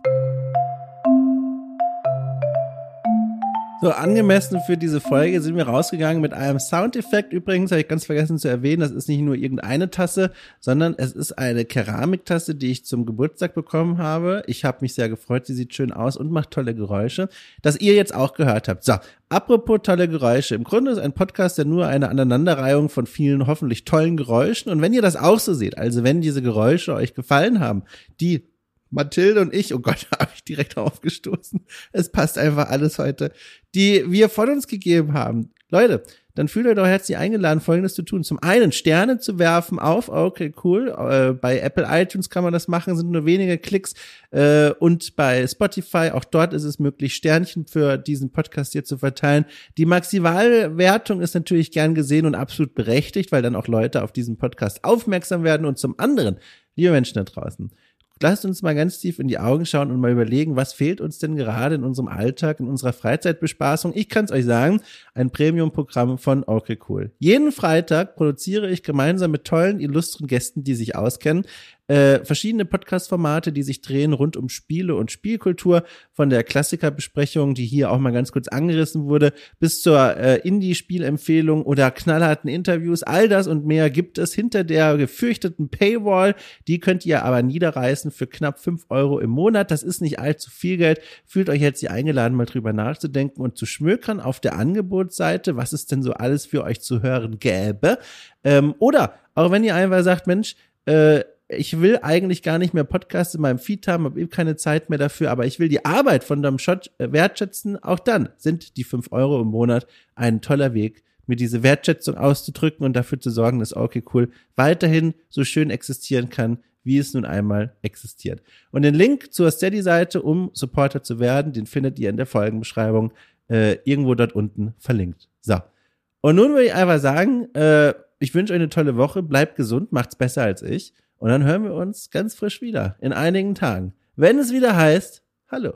So, angemessen für diese Folge sind wir rausgegangen mit einem Soundeffekt. Übrigens habe ich ganz vergessen zu erwähnen, das ist nicht nur irgendeine Tasse, sondern es ist eine Keramiktasse, die ich zum Geburtstag bekommen habe. Ich habe mich sehr gefreut, sie sieht schön aus und macht tolle Geräusche, dass ihr jetzt auch gehört habt. So, apropos tolle Geräusche. Im Grunde ist ein Podcast ja nur eine Aneinanderreihung von vielen hoffentlich tollen Geräuschen. Und wenn ihr das auch so seht, also wenn diese Geräusche euch gefallen haben, die Mathilde und ich, oh Gott, habe ich direkt aufgestoßen. Es passt einfach alles heute, die wir von uns gegeben haben. Leute, dann fühlt euch doch herzlich eingeladen, Folgendes zu tun. Zum einen Sterne zu werfen auf, okay, cool. Äh, bei Apple iTunes kann man das machen, sind nur wenige Klicks. Äh, und bei Spotify, auch dort ist es möglich, Sternchen für diesen Podcast hier zu verteilen. Die Maximalwertung ist natürlich gern gesehen und absolut berechtigt, weil dann auch Leute auf diesen Podcast aufmerksam werden. Und zum anderen, liebe Menschen da draußen, lasst uns mal ganz tief in die Augen schauen und mal überlegen, was fehlt uns denn gerade in unserem Alltag, in unserer Freizeitbespaßung. Ich kann es euch sagen, ein Premium-Programm von Okay Cool. Jeden Freitag produziere ich gemeinsam mit tollen, illustren Gästen, die sich auskennen, äh, verschiedene Podcast-Formate, die sich drehen rund um Spiele und Spielkultur, von der Klassikerbesprechung, die hier auch mal ganz kurz angerissen wurde, bis zur äh, Indie-Spielempfehlung oder knallharten Interviews. All das und mehr gibt es hinter der gefürchteten Paywall. Die könnt ihr aber niederreißen für knapp fünf Euro im Monat. Das ist nicht allzu viel Geld. Fühlt euch jetzt hier eingeladen, mal drüber nachzudenken und zu schmökern auf der Angebotsseite, was es denn so alles für euch zu hören gäbe. Ähm, oder auch wenn ihr einfach sagt, Mensch, äh, ich will eigentlich gar nicht mehr Podcasts in meinem Feed haben, habe eben keine Zeit mehr dafür, aber ich will die Arbeit von Dom Shot äh, wertschätzen. Auch dann sind die fünf Euro im Monat ein toller Weg, mir diese Wertschätzung auszudrücken und dafür zu sorgen, dass okay cool weiterhin so schön existieren kann, wie es nun einmal existiert. Und den Link zur Steady-Seite, um Supporter zu werden, den findet ihr in der Folgenbeschreibung äh, irgendwo dort unten verlinkt. So. Und nun würde ich einfach sagen, äh, ich wünsche euch eine tolle Woche, bleibt gesund, macht's besser als ich. Und dann hören wir uns ganz frisch wieder in einigen Tagen. Wenn es wieder heißt, hallo.